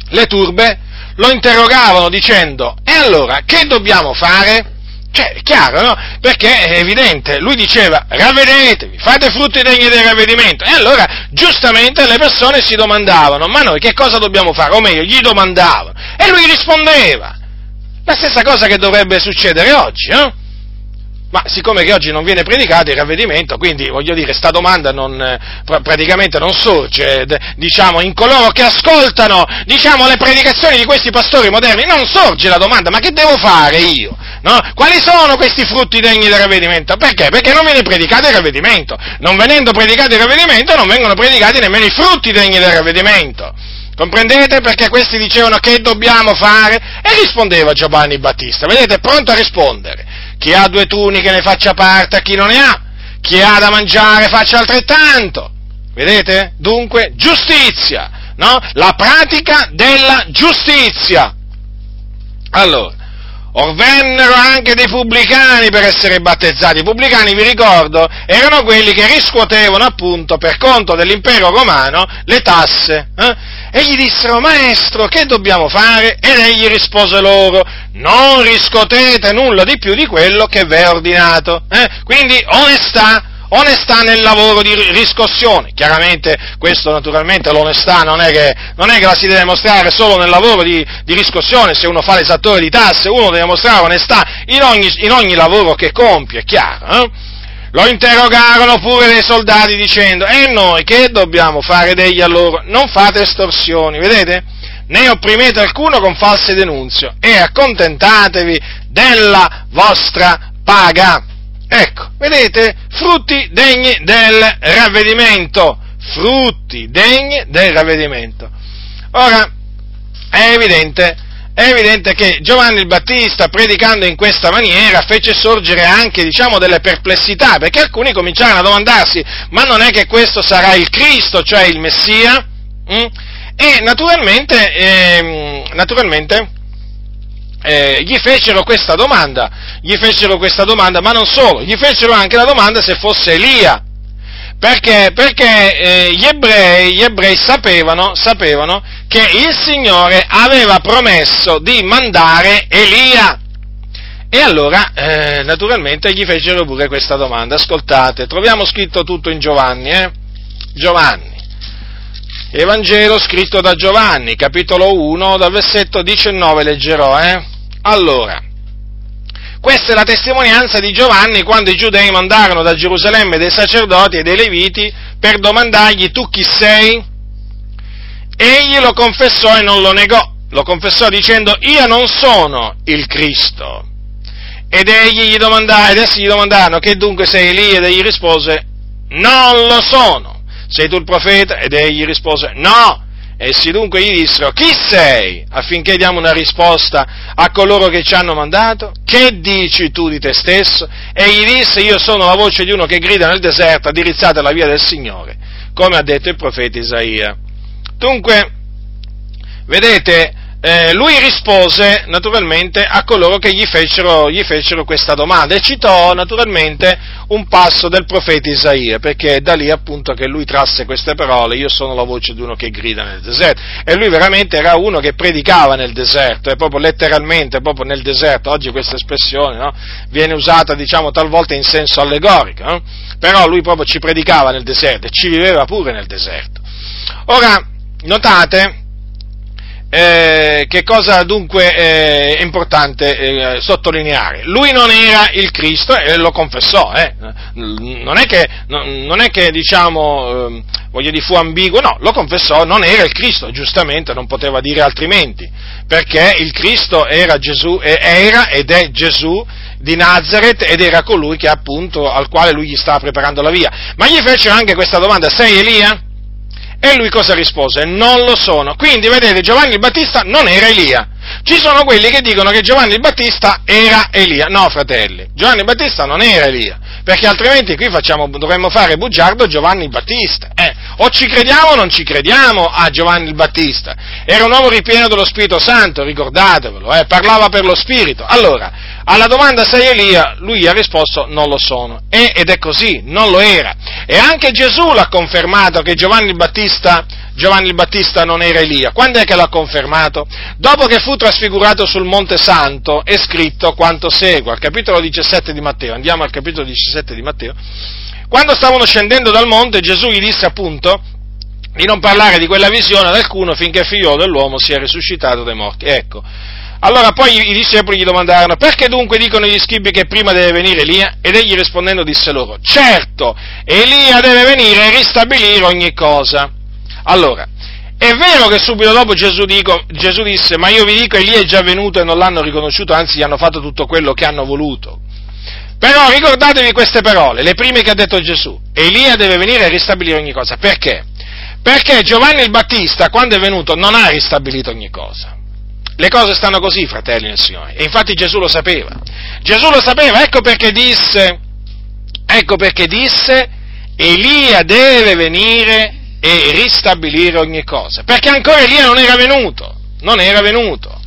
le turbe lo interrogavano dicendo, e allora che dobbiamo fare? Cioè, è chiaro, no? Perché è evidente, lui diceva, ravvedetevi, fate frutti degni del ravvedimento. E allora, giustamente, le persone si domandavano, ma noi che cosa dobbiamo fare? O meglio, gli domandavano. E lui rispondeva. La stessa cosa che dovrebbe succedere oggi, no? Ma siccome che oggi non viene predicato il ravvedimento, quindi voglio dire, sta domanda non, praticamente non sorge, diciamo, in coloro che ascoltano, diciamo, le predicazioni di questi pastori moderni, non sorge la domanda, ma che devo fare io? No? Quali sono questi frutti degni del ravvedimento? Perché? Perché non viene predicato il ravvedimento. Non venendo predicato il ravvedimento, non vengono predicati nemmeno i frutti degni del ravvedimento. Comprendete? Perché questi dicevano che dobbiamo fare? E rispondeva Giovanni Battista, vedete, pronto a rispondere chi ha due tuniche ne faccia parte a chi non ne ha, chi ha da mangiare faccia altrettanto. Vedete? Dunque, giustizia, no? La pratica della giustizia. Allora, Or vennero anche dei pubblicani per essere battezzati. I pubblicani, vi ricordo, erano quelli che riscuotevano appunto per conto dell'impero romano le tasse. Eh? E gli dissero, maestro, che dobbiamo fare? Ed egli rispose loro, non riscuotete nulla di più di quello che v'è ordinato. Eh? Quindi onestà, onestà nel lavoro di riscossione. Chiaramente questo naturalmente l'onestà non è che, non è che la si deve mostrare solo nel lavoro di, di, riscossione, se uno fa l'esattore di tasse uno deve mostrare onestà in ogni, in ogni lavoro che compie, è chiaro. Eh? Lo interrogarono pure dei soldati dicendo, e noi che dobbiamo fare degli a loro? Non fate estorsioni, vedete? Né opprimete alcuno con false denunzie e accontentatevi della vostra paga. Ecco, vedete? Frutti degni del ravvedimento. Frutti degni del ravvedimento. Ora, è evidente, è evidente che Giovanni il Battista, predicando in questa maniera, fece sorgere anche, diciamo, delle perplessità, perché alcuni cominciarono a domandarsi, ma non è che questo sarà il Cristo, cioè il Messia? Mm? E naturalmente, eh, naturalmente eh, gli fecero questa domanda, gli fecero questa domanda, ma non solo, gli fecero anche la domanda se fosse Elia. Perché? Perché eh, gli, ebrei, gli ebrei sapevano, sapevano che il Signore aveva promesso di mandare Elia. E allora, eh, naturalmente, gli fecero pure questa domanda. Ascoltate, troviamo scritto tutto in Giovanni, eh? Giovanni. Evangelo scritto da Giovanni, capitolo 1, dal versetto 19 leggerò, eh? Allora, questa è la testimonianza di Giovanni quando i giudei mandarono da Gerusalemme dei sacerdoti e dei leviti per domandargli tu chi sei? Egli lo confessò e non lo negò, lo confessò dicendo io non sono il Cristo. Ed egli gli domandò, ed essi gli domandarono che dunque sei Elia ed egli rispose non lo sono. Sei tu il profeta? Ed egli rispose no. Essi dunque gli dissero, chi sei? affinché diamo una risposta a coloro che ci hanno mandato. Che dici tu di te stesso? E gli disse, io sono la voce di uno che grida nel deserto, addirizzate la via del Signore, come ha detto il profeta Isaia. Dunque, vedete, eh, lui rispose naturalmente a coloro che gli fecero, gli fecero, questa domanda e citò naturalmente un passo del profeta Isaia, perché è da lì appunto che lui trasse queste parole, io sono la voce di uno che grida nel deserto, e lui veramente era uno che predicava nel deserto, è proprio letteralmente, proprio nel deserto, oggi questa espressione no? viene usata diciamo talvolta in senso allegorico, no? però lui proprio ci predicava nel deserto e ci viveva pure nel deserto. Ora, notate, eh, che cosa dunque eh, è importante eh, sottolineare? Lui non era il Cristo e lo confessò, eh. non è che, non è che diciamo, ehm, voglio dire, fu ambiguo, no, lo confessò, non era il Cristo, giustamente non poteva dire altrimenti, perché il Cristo era Gesù, era ed è Gesù di Nazareth ed era colui che appunto al quale lui gli stava preparando la via. Ma gli fecero anche questa domanda, sei Elia? E lui cosa rispose? Non lo sono. Quindi, vedete, Giovanni il Battista non era Elia. Ci sono quelli che dicono che Giovanni il Battista era Elia. No, fratelli, Giovanni il Battista non era Elia, perché altrimenti qui facciamo, dovremmo fare bugiardo Giovanni il Battista. Eh, o ci crediamo o non ci crediamo a Giovanni il Battista. Era un uomo ripieno dello Spirito Santo, ricordatevelo, eh, parlava per lo Spirito. Allora, alla domanda sei Elia, lui ha risposto non lo sono. E, ed è così, non lo era. E anche Gesù l'ha confermato che Giovanni il Battista, Giovanni il Battista non era Elia. Quando è che l'ha confermato? Dopo che fu trasfigurato sul Monte Santo è scritto quanto segue, al capitolo 17 di Matteo. Andiamo al capitolo 17 di Matteo. Quando stavano scendendo dal monte Gesù gli disse appunto di non parlare di quella visione ad alcuno finché il figlio dell'uomo sia risuscitato dai morti. Ecco, allora poi i discepoli gli domandarono, perché dunque dicono gli scribi che prima deve venire Elia? Ed egli rispondendo disse loro, certo, Elia deve venire e ristabilire ogni cosa. Allora, è vero che subito dopo Gesù, dico, Gesù disse, ma io vi dico, Elia è già venuto e non l'hanno riconosciuto, anzi gli hanno fatto tutto quello che hanno voluto. Però ricordatevi queste parole, le prime che ha detto Gesù, Elia deve venire e ristabilire ogni cosa. Perché? Perché Giovanni il Battista, quando è venuto, non ha ristabilito ogni cosa le cose stanno così, fratelli nel Signore. E infatti Gesù lo sapeva. Gesù lo sapeva, ecco perché disse, ecco perché disse, Elia deve venire e ristabilire ogni cosa. Perché ancora Elia non era venuto, non era venuto.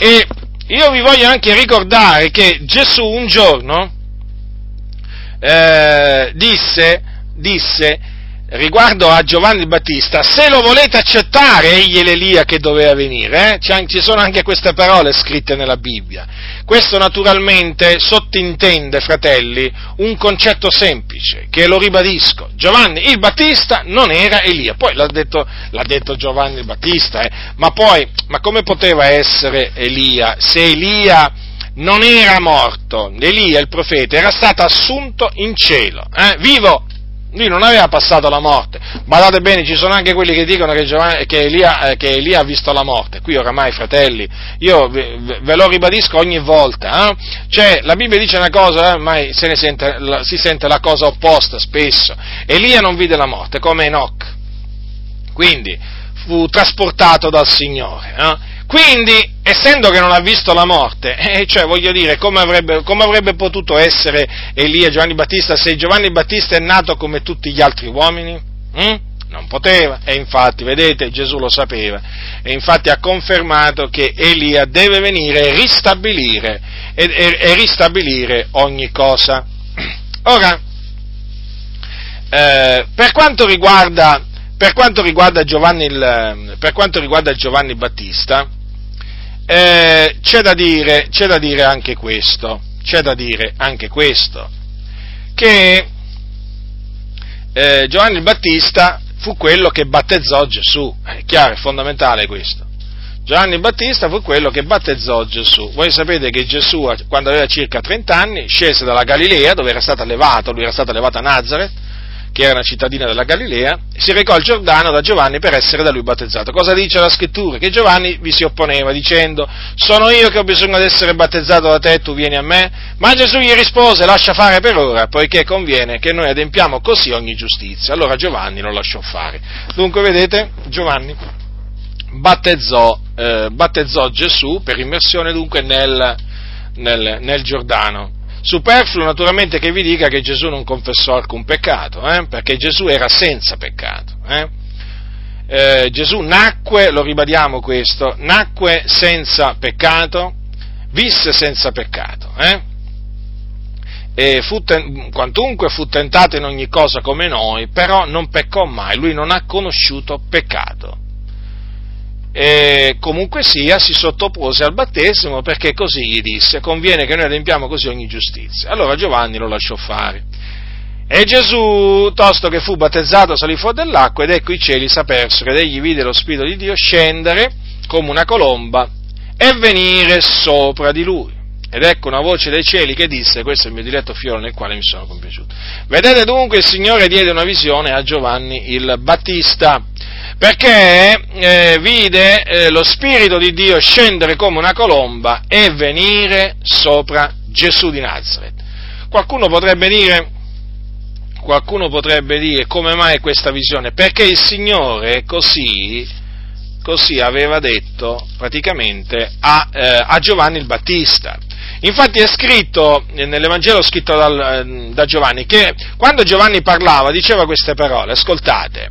E io vi voglio anche ricordare che Gesù un giorno eh, disse, disse riguardo a Giovanni Battista, se lo volete accettare, egli è l'Elia che doveva venire, eh? ci sono anche queste parole scritte nella Bibbia. Questo naturalmente sottintende, fratelli, un concetto semplice, che lo ribadisco, Giovanni il Battista non era Elia, poi l'ha detto, l'ha detto Giovanni il Battista, eh? ma poi, ma come poteva essere Elia, se Elia non era morto, Elia il profeta era stato assunto in cielo, eh? vivo, lui non aveva passato la morte. Guardate bene, ci sono anche quelli che dicono che, Giovanni, che, Elia, eh, che Elia, ha visto la morte. Qui oramai, fratelli, io ve, ve lo ribadisco ogni volta. Eh? Cioè, la Bibbia dice una cosa, eh, ma se sente, la, si sente la cosa opposta spesso. Elia non vide la morte, come Enoch. Quindi, fu trasportato dal Signore. Eh? Quindi, essendo che non ha visto la morte, eh, cioè voglio dire, come avrebbe, come avrebbe, potuto essere Elia Giovanni Battista se Giovanni Battista è nato come tutti gli altri uomini? Mm? Non poteva, e infatti, vedete, Gesù lo sapeva, e infatti ha confermato che Elia deve venire e ristabilire, e, e, e ristabilire ogni cosa. Ora, eh, per quanto riguarda per quanto il, quanto riguarda Giovanni Battista, eh, c'è, da dire, c'è da dire anche questo, c'è da dire anche questo, che eh, Giovanni il Battista fu quello che battezzò Gesù, è chiaro, è fondamentale questo. Giovanni Battista fu quello che battezzò Gesù. Voi sapete che Gesù, quando aveva circa 30 anni, scese dalla Galilea, dove era stato allevato, lui era stato allevato a Nazareth, che era una cittadina della Galilea, si recò al Giordano da Giovanni per essere da lui battezzato. Cosa dice la scrittura? Che Giovanni vi si opponeva dicendo, sono io che ho bisogno di essere battezzato da te tu vieni a me? Ma Gesù gli rispose, lascia fare per ora, poiché conviene che noi adempiamo così ogni giustizia. Allora Giovanni lo lasciò fare. Dunque vedete, Giovanni battezzò, eh, battezzò Gesù per immersione dunque nel, nel, nel Giordano Superfluo naturalmente che vi dica che Gesù non confessò alcun peccato, eh? perché Gesù era senza peccato. Eh? Eh, Gesù nacque, lo ribadiamo questo, nacque senza peccato, visse senza peccato. Eh? Fu ten- quantunque fu tentato in ogni cosa come noi, però non peccò mai, lui non ha conosciuto peccato e comunque sia si sottopose al battesimo perché così gli disse, conviene che noi adempiamo così ogni giustizia. Allora Giovanni lo lasciò fare. E Gesù, tosto che fu battezzato, salì fuori dell'acqua ed ecco i cieli s'apersero ed egli vide lo Spirito di Dio scendere come una colomba e venire sopra di lui. Ed ecco una voce dai cieli che disse, questo è il mio diletto fiore nel quale mi sono compiaciuto. Vedete dunque il Signore diede una visione a Giovanni il Battista perché eh, vide eh, lo Spirito di Dio scendere come una colomba e venire sopra Gesù di Nazareth. Qualcuno potrebbe dire, qualcuno potrebbe dire come mai questa visione? Perché il Signore così, così aveva detto praticamente a, eh, a, Giovanni il Battista. Infatti è scritto nell'Evangelo scritto dal, da Giovanni che quando Giovanni parlava diceva queste parole, ascoltate,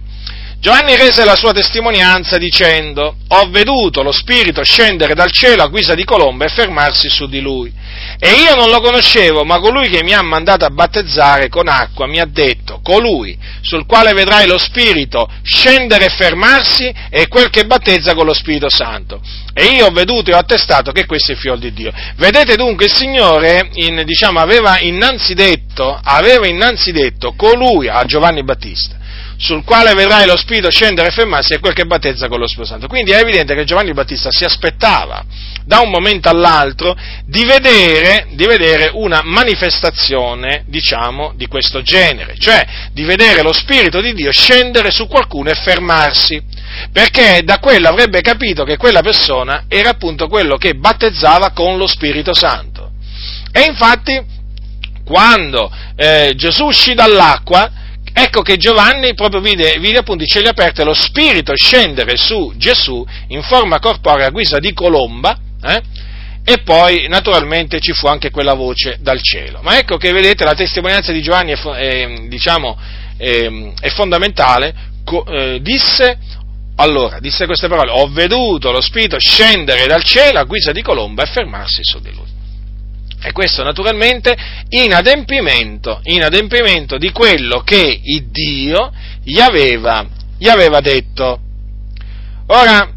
Giovanni rese la sua testimonianza dicendo, ho veduto lo Spirito scendere dal cielo a guisa di colomba e fermarsi su di lui. E io non lo conoscevo, ma colui che mi ha mandato a battezzare con acqua mi ha detto, colui sul quale vedrai lo Spirito scendere e fermarsi è quel che battezza con lo Spirito Santo. E io ho veduto e ho attestato che questo è il figlio di Dio. Vedete dunque il Signore in, diciamo, aveva innanzi detto, aveva innanzi detto colui a Giovanni Battista sul quale vedrai lo Spirito scendere e fermarsi è quel che battezza con lo Spirito Santo. Quindi è evidente che Giovanni Battista si aspettava da un momento all'altro di vedere, di vedere una manifestazione, diciamo, di questo genere, cioè di vedere lo Spirito di Dio scendere su qualcuno e fermarsi, perché da quello avrebbe capito che quella persona era appunto quello che battezzava con lo Spirito Santo. E infatti, quando eh, Gesù uscì dall'acqua, ecco che Giovanni proprio vide, vide appunto i cieli aperti e lo Spirito scendere su Gesù in forma corporea a guisa di colomba, eh? e poi naturalmente ci fu anche quella voce dal cielo. Ma ecco che vedete la testimonianza di Giovanni è, è, diciamo, è, è fondamentale, co, eh, disse, allora, disse queste parole, ho veduto lo Spirito scendere dal cielo a guisa di colomba e fermarsi su di lui. E questo naturalmente in adempimento, in adempimento di quello che Dio gli aveva, gli aveva detto. Ora,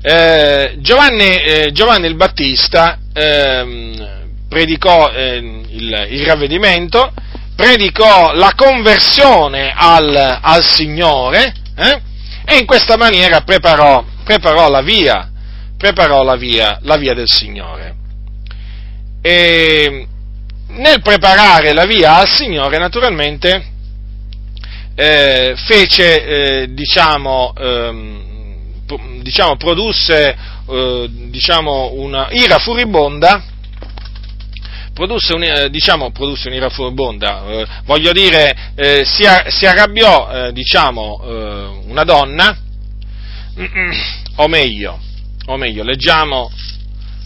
eh, Giovanni, eh, Giovanni, il Battista eh, predicò ehm, il, il, ravvedimento, predicò la conversione al, al Signore eh, e in questa maniera preparò, preparò, la, via, preparò la, via, la via del Signore. E nel preparare la via al Signore, naturalmente, eh, fece, eh, diciamo, ehm, diciamo, produsse eh, diciamo, una ira furibonda, produsse, un, eh, diciamo, produsse un'ira furibonda, eh, voglio dire, eh, si, si, arrabbiò, diciamo, una donna, o meglio, o meglio leggiamo,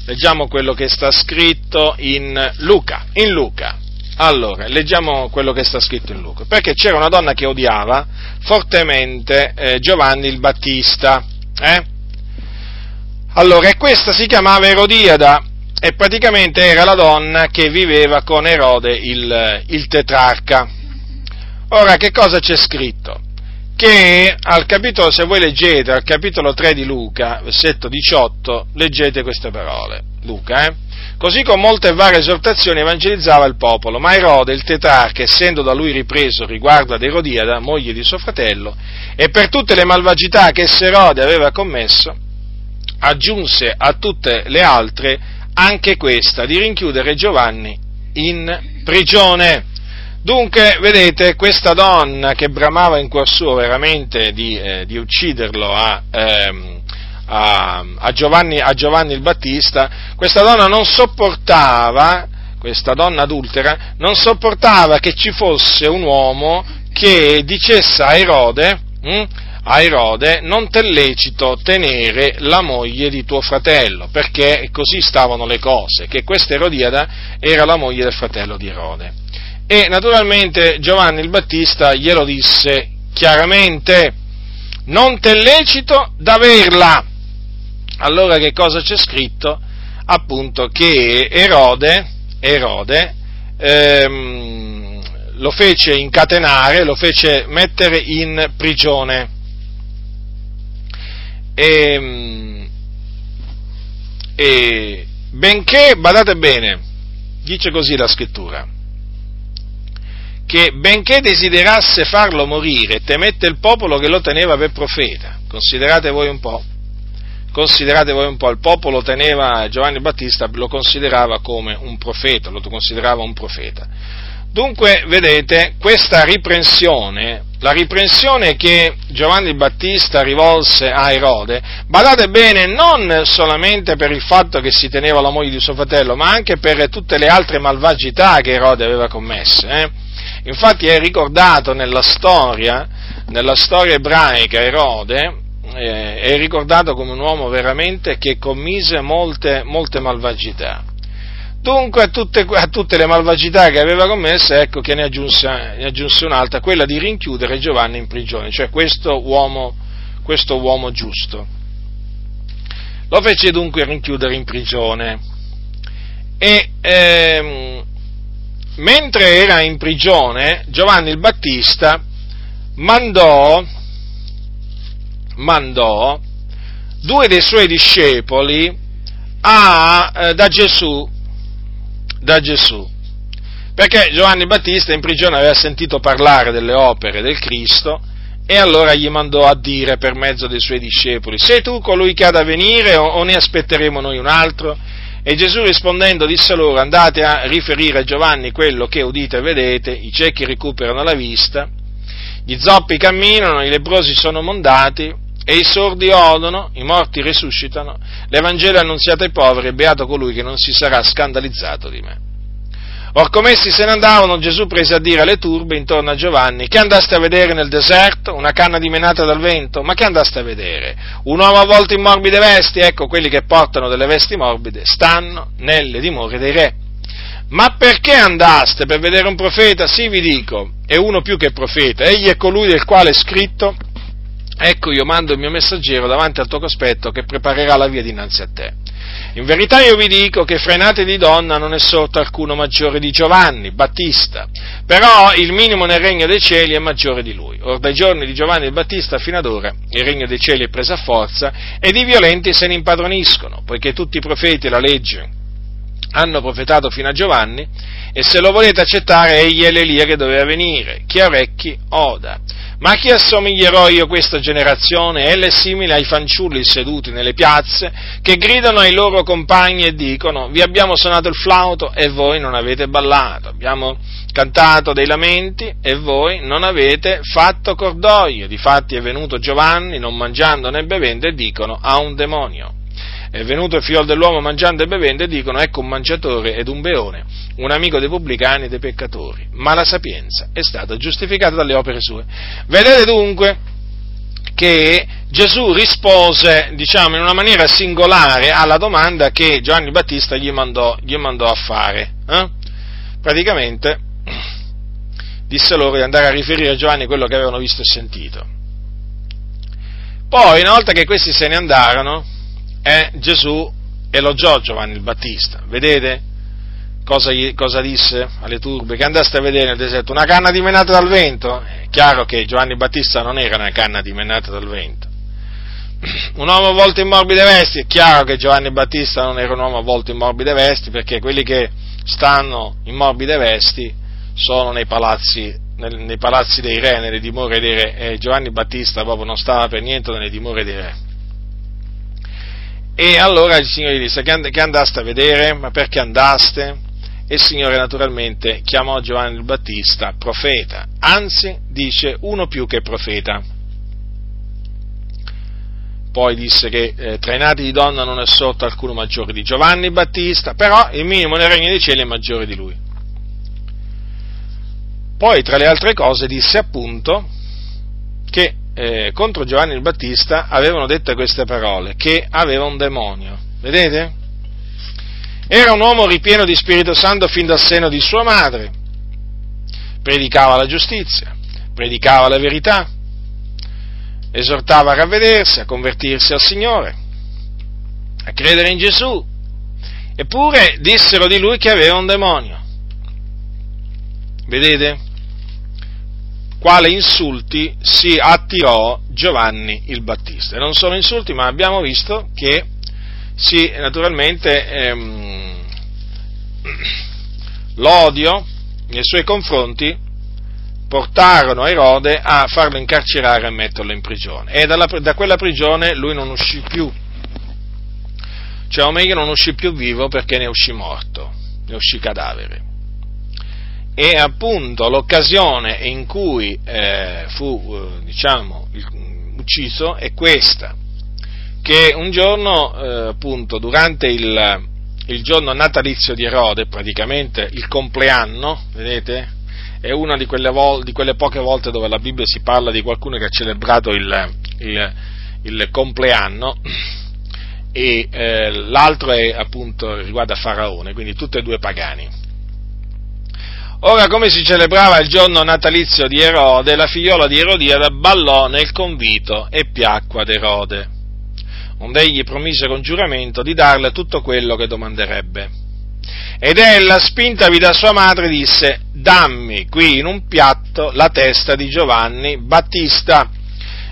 leggiamo quello che sta scritto in Luca, in Luca, allora, leggiamo quello che sta scritto in Luca, perché c'era una donna che odiava fortemente eh, Giovanni il Battista, eh? Allora, e questa si chiamava Erodiada e praticamente era la donna che viveva con Erode il, il tetrarca. Ora, che cosa c'è scritto? Che al capitolo, se voi leggete, al capitolo 3 di Luca, versetto 18, leggete queste parole. Luca, eh? Così con molte varie esortazioni evangelizzava il popolo, ma Erode, il tetrarca, essendo da lui ripreso riguardo ad Erodiada, moglie di suo fratello, e per tutte le malvagità che Erode aveva commesso, aggiunse a tutte le altre anche questa, di rinchiudere Giovanni in prigione. Dunque, vedete, questa donna che bramava in cuor suo veramente di, eh, di ucciderlo a, ehm, a, a, Giovanni, a Giovanni il Battista, questa donna non sopportava, questa donna adultera, non sopportava che ci fosse un uomo che dicesse a Erode, hm, a Erode, non t'è lecito tenere la moglie di tuo fratello, perché così stavano le cose, che questa Erodiada era la moglie del fratello di Erode. E naturalmente Giovanni il Battista glielo disse chiaramente, non t'è lecito d'averla, allora che cosa c'è scritto? Appunto che Erode, Erode ehm, lo fece incatenare, lo fece mettere in prigione. E, ehm, e benché, badate bene, dice così la scrittura, che benché desiderasse farlo morire, temette il popolo che lo teneva per profeta. Considerate voi un po' considerate voi un po', il popolo teneva Giovanni Battista, lo considerava come un profeta, lo considerava un profeta. Dunque, vedete, questa riprensione, la riprensione che Giovanni Battista rivolse a Erode, badate bene, non solamente per il fatto che si teneva la moglie di suo fratello, ma anche per tutte le altre malvagità che Erode aveva commesse. Eh? Infatti è ricordato nella storia, nella storia ebraica Erode, eh, è ricordato come un uomo veramente che commise molte, molte malvagità. Dunque a tutte, a tutte, le malvagità che aveva commesse, ecco che ne aggiunse, ne aggiunse, un'altra, quella di rinchiudere Giovanni in prigione, cioè questo uomo, questo uomo giusto. Lo fece dunque rinchiudere in prigione e ehm, mentre era in prigione Giovanni il Battista mandò mandò due dei suoi discepoli a, eh, da, Gesù, da Gesù, perché Giovanni Battista in prigione aveva sentito parlare delle opere del Cristo e allora gli mandò a dire per mezzo dei suoi discepoli, sei tu colui che ha da venire o, o ne aspetteremo noi un altro? E Gesù rispondendo disse loro, andate a riferire a Giovanni quello che udite e vedete, i ciechi recuperano la vista, gli zoppi camminano, i lebrosi sono mondati, e i sordi odono, i morti risuscitano, l'Evangelo è annunziato ai poveri e beato colui che non si sarà scandalizzato di me. Or come essi se ne andavano, Gesù prese a dire alle turbe intorno a Giovanni, che andaste a vedere nel deserto? Una canna dimenata dal vento? Ma che andaste a vedere? Un uomo avvolto in morbide vesti? Ecco, quelli che portano delle vesti morbide stanno nelle dimore dei re. Ma perché andaste per vedere un profeta? Sì, vi dico, è uno più che profeta, egli è colui del quale è scritto, ecco io mando il mio messaggero davanti al tuo cospetto che preparerà la via dinanzi a te. In verità io vi dico che nati di donna non è sorto alcuno maggiore di Giovanni, Battista, però il minimo nel regno dei cieli è maggiore di lui. Or dai giorni di Giovanni il Battista fino ad ora il regno dei cieli è preso a forza ed i violenti se ne impadroniscono, poiché tutti i profeti e la legge hanno profetato fino a Giovanni, e se lo volete accettare egli è l'Elia che doveva venire. Chi ha orecchi, oda. Ma a chi assomiglierò io questa generazione? Ella è simile ai fanciulli seduti nelle piazze che gridano ai loro compagni e dicono vi abbiamo suonato il flauto e voi non avete ballato, abbiamo cantato dei lamenti e voi non avete fatto cordoglio. Difatti è venuto Giovanni non mangiando né bevendo e dicono ha un demonio è venuto il figlio dell'uomo mangiando e bevendo e dicono ecco un mangiatore ed un beone, un amico dei pubblicani e dei peccatori, ma la sapienza è stata giustificata dalle opere sue. Vedete dunque che Gesù rispose, diciamo, in una maniera singolare alla domanda che Giovanni Battista gli mandò, gli mandò a fare. Eh? Praticamente disse loro di andare a riferire a Giovanni quello che avevano visto e sentito. Poi, una volta che questi se ne andarono, eh, Gesù elogiò Giovanni il Battista. Vedete cosa, gli, cosa, disse alle turbe? Che andaste a vedere nel deserto una canna dimenata dal vento? È chiaro che Giovanni Battista non era una canna dimenata dal vento. Un uomo avvolto in morbide vesti? È chiaro che Giovanni Battista non era un uomo avvolto in morbide vesti perché quelli che stanno in morbide vesti sono nei palazzi, nei palazzi dei re, nelle dimore dei re e Giovanni Battista proprio non stava per niente nelle dimore dei re e allora il Signore gli disse che andaste a vedere, ma perché andaste? E il Signore naturalmente chiamò Giovanni il Battista profeta, anzi dice uno più che profeta. Poi disse che eh, tra i nati di donna non è sotto alcuno maggiore di Giovanni Battista, però il minimo nel regno dei cieli è maggiore di lui. Poi tra le altre cose disse appunto che eh, contro Giovanni il Battista avevano detto queste parole, che aveva un demonio. Vedete? Era un uomo ripieno di Spirito Santo fin dal seno di sua madre. Predicava la giustizia, predicava la verità, esortava a ravvedersi, a convertirsi al Signore, a credere in Gesù. Eppure dissero di lui che aveva un demonio. Vedete? Quale insulti si attirò Giovanni il Battista. Non sono insulti, ma abbiamo visto che si, naturalmente, ehm, l'odio nei suoi confronti portarono Erode a farlo incarcerare e metterlo in prigione. E dalla, da quella prigione lui non uscì più. Cioè, o meglio, non uscì più vivo perché ne uscì morto, ne uscì cadavere e appunto l'occasione in cui eh, fu eh, diciamo, ucciso è questa, che un giorno eh, appunto durante il, il, giorno natalizio di Erode, praticamente il compleanno, vedete, è una di quelle, vol- di quelle, poche volte dove la Bibbia si parla di qualcuno che ha celebrato il, il, il compleanno e eh, l'altro è appunto riguarda Faraone, quindi tutti e due pagani Ora, come si celebrava il giorno natalizio di Erode, la figliola di Erodiade ballò nel convito e piacque ad Erode, onde egli promise con giuramento di darle tutto quello che domanderebbe. Ed ella, spintavi da sua madre, disse, dammi qui in un piatto la testa di Giovanni Battista.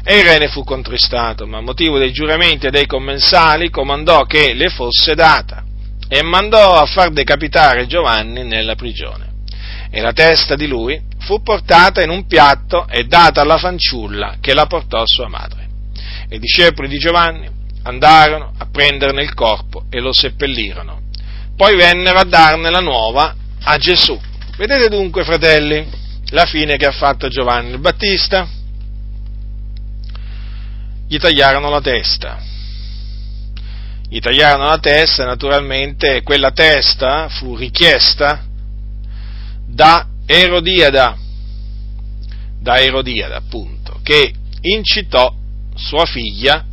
E il re ne fu contristato, ma a motivo dei giuramenti e dei commensali comandò che le fosse data e mandò a far decapitare Giovanni nella prigione e la testa di lui fu portata in un piatto e data alla fanciulla che la portò a sua madre. I discepoli di Giovanni andarono a prenderne il corpo e lo seppellirono. Poi vennero a darne la nuova a Gesù. Vedete dunque, fratelli, la fine che ha fatto Giovanni il Battista? Gli tagliarono la testa. Gli tagliarono la testa e naturalmente quella testa fu richiesta da Erodiada, da Erodiada appunto, che incitò sua figlia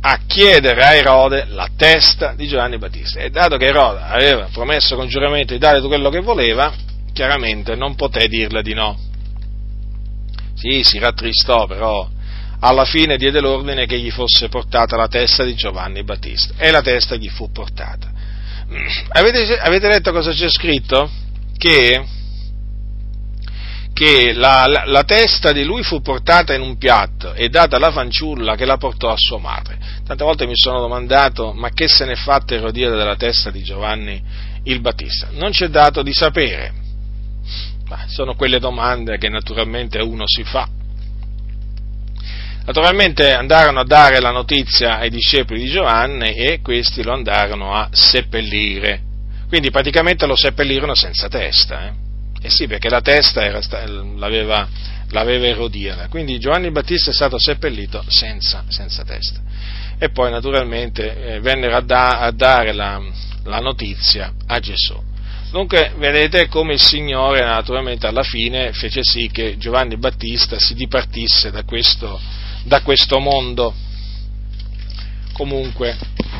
a chiedere a Erode la testa di Giovanni Battista. E dato che Erode aveva promesso con giuramento di dare quello che voleva, chiaramente non poté dirle di no. Sì, si rattristò, però alla fine diede l'ordine che gli fosse portata la testa di Giovanni Battista e la testa gli fu portata. Avete, avete letto cosa c'è scritto? Che, che la, la, la, testa di lui fu portata in un piatto e data alla fanciulla che la portò a sua madre. Tante volte mi sono domandato ma che se n'è fatta Erodiade della testa di Giovanni il Battista? Non c'è dato di sapere. Ma sono quelle domande che naturalmente uno si fa Naturalmente andarono a dare la notizia ai discepoli di Giovanni e questi lo andarono a seppellire. Quindi praticamente lo seppellirono senza testa. Eh, eh sì, perché la testa era, l'aveva, l'aveva Erodiada. Quindi Giovanni Battista è stato seppellito senza, senza testa. E poi naturalmente eh, vennero a, da, a dare la, la notizia a Gesù. Dunque, vedete come il Signore naturalmente alla fine fece sì che Giovanni Battista si dipartisse da questo, da questo mondo. Comunque,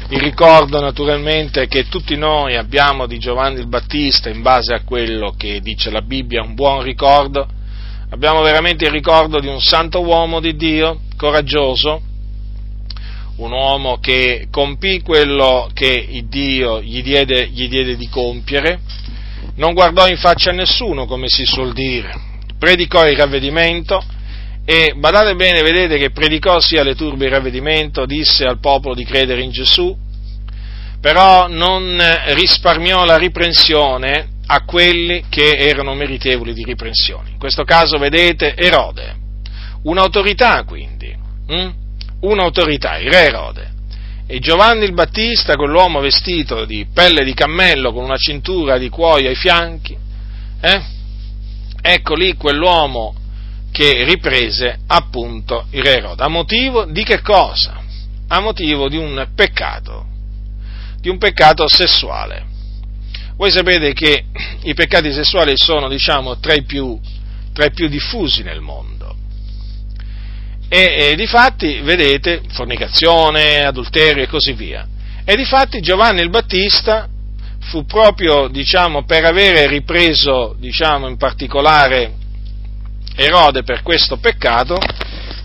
vi ricordo naturalmente che tutti noi abbiamo di Giovanni il Battista, in base a quello che dice la Bibbia, un buon ricordo. Abbiamo veramente il ricordo di un santo uomo di Dio, coraggioso, un uomo che compì quello che Dio gli diede, gli diede di compiere, non guardò in faccia a nessuno, come si suol dire, predicò il ravvedimento, e badate bene, vedete che predicò sia le turbe il ravvedimento, disse al popolo di credere in Gesù, però non risparmiò la riprensione a quelli che erano meritevoli di riprensione. In questo caso, vedete, Erode, un'autorità quindi, hm? un'autorità, il re Erode. E Giovanni il Battista, quell'uomo vestito di pelle di cammello con una cintura di cuoio ai fianchi, eh? ecco lì quell'uomo che riprese appunto il re Erode. A motivo di che cosa? A motivo di un peccato, di un peccato sessuale. Voi sapete che i peccati sessuali sono, diciamo, tra i più, tra i più diffusi nel mondo. E, e di fatti, vedete, fornicazione, adulterio e così via. E di fatti Giovanni il Battista fu proprio, diciamo, per avere ripreso, diciamo, in particolare Erode per questo peccato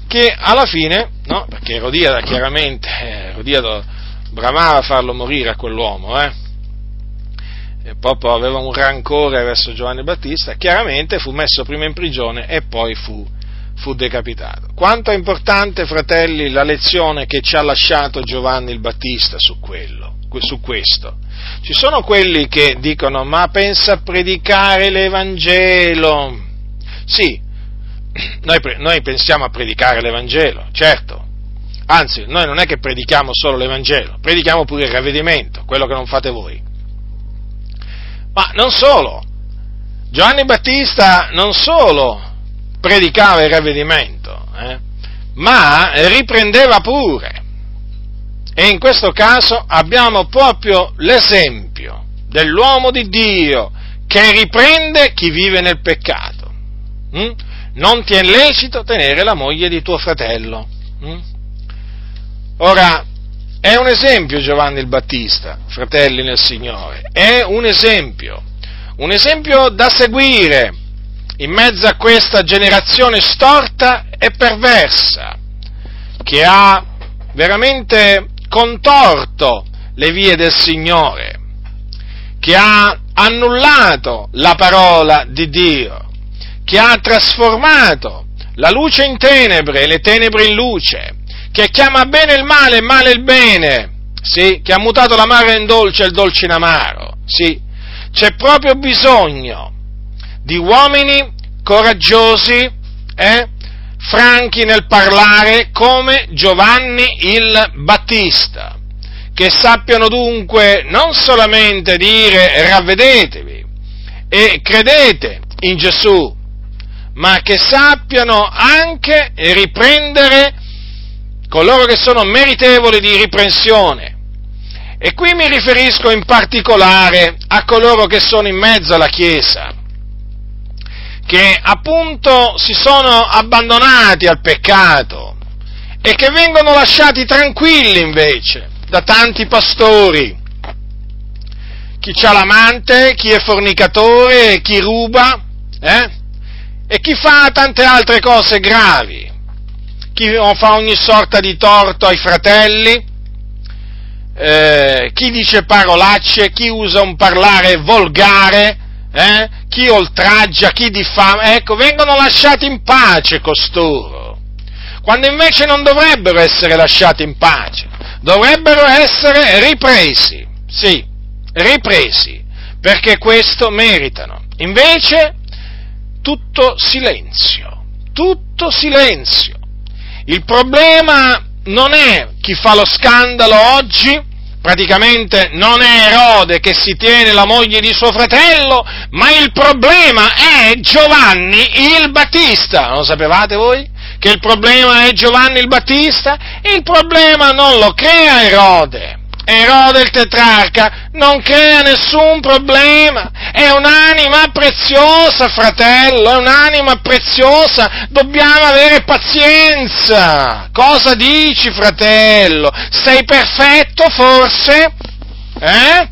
che alla fine, no, perché Erodiada chiaramente, eh, Erodiada bramava a farlo morire a quell'uomo, eh, e proprio aveva un rancore verso Giovanni Battista, chiaramente fu messo prima in prigione e poi fu, fu decapitato. Quanto è importante, fratelli, la lezione che ci ha lasciato Giovanni il Battista su quello, su questo. Ci sono quelli che dicono ma pensa a predicare l'Evangelo. Sì, noi, noi pensiamo a predicare l'Evangelo, certo, anzi, noi non è che predichiamo solo l'Evangelo, predichiamo pure il ravvedimento, quello che non fate voi. Ma non solo, Giovanni Battista non solo predicava il ravvedimento, eh, ma riprendeva pure. E in questo caso abbiamo proprio l'esempio dell'uomo di Dio che riprende chi vive nel peccato. Hm? Non ti è lecito tenere la moglie di tuo fratello. Mm? Ora, è un esempio Giovanni il Battista, fratelli nel Signore, è un esempio, un esempio da seguire in mezzo a questa generazione storta e perversa, che ha veramente contorto le vie del Signore, che ha annullato la parola di Dio, che ha trasformato la luce in tenebre e le tenebre in luce, che chiama bene il male e male il bene, sì, che ha mutato l'amaro in dolce e il dolce in amaro, sì, c'è proprio bisogno di uomini coraggiosi, eh, franchi nel parlare come Giovanni il Battista, che sappiano dunque non solamente dire ravvedetevi e credete in Gesù, ma che sappiano anche riprendere coloro che sono meritevoli di riprensione. E qui mi riferisco in particolare a coloro che sono in mezzo alla Chiesa, che appunto si sono abbandonati al peccato e che vengono lasciati tranquilli invece da tanti pastori. Chi ha l'amante, chi è fornicatore, chi ruba, eh? E chi fa tante altre cose gravi, chi fa ogni sorta di torto ai fratelli, eh, chi dice parolacce, chi usa un parlare volgare, eh? chi oltraggia, chi diffama, ecco, vengono lasciati in pace costoro, quando invece non dovrebbero essere lasciati in pace, dovrebbero essere ripresi, sì, ripresi, perché questo meritano. Invece, tutto silenzio, tutto silenzio. Il problema non è chi fa lo scandalo oggi, praticamente non è Erode che si tiene la moglie di suo fratello, ma il problema è Giovanni il Battista. Lo sapevate voi? Che il problema è Giovanni il Battista? Il problema non lo crea Erode. Erode il tetrarca non crea nessun problema, è un'anima preziosa, fratello, è un'anima preziosa, dobbiamo avere pazienza. Cosa dici, fratello? Sei perfetto forse? Eh?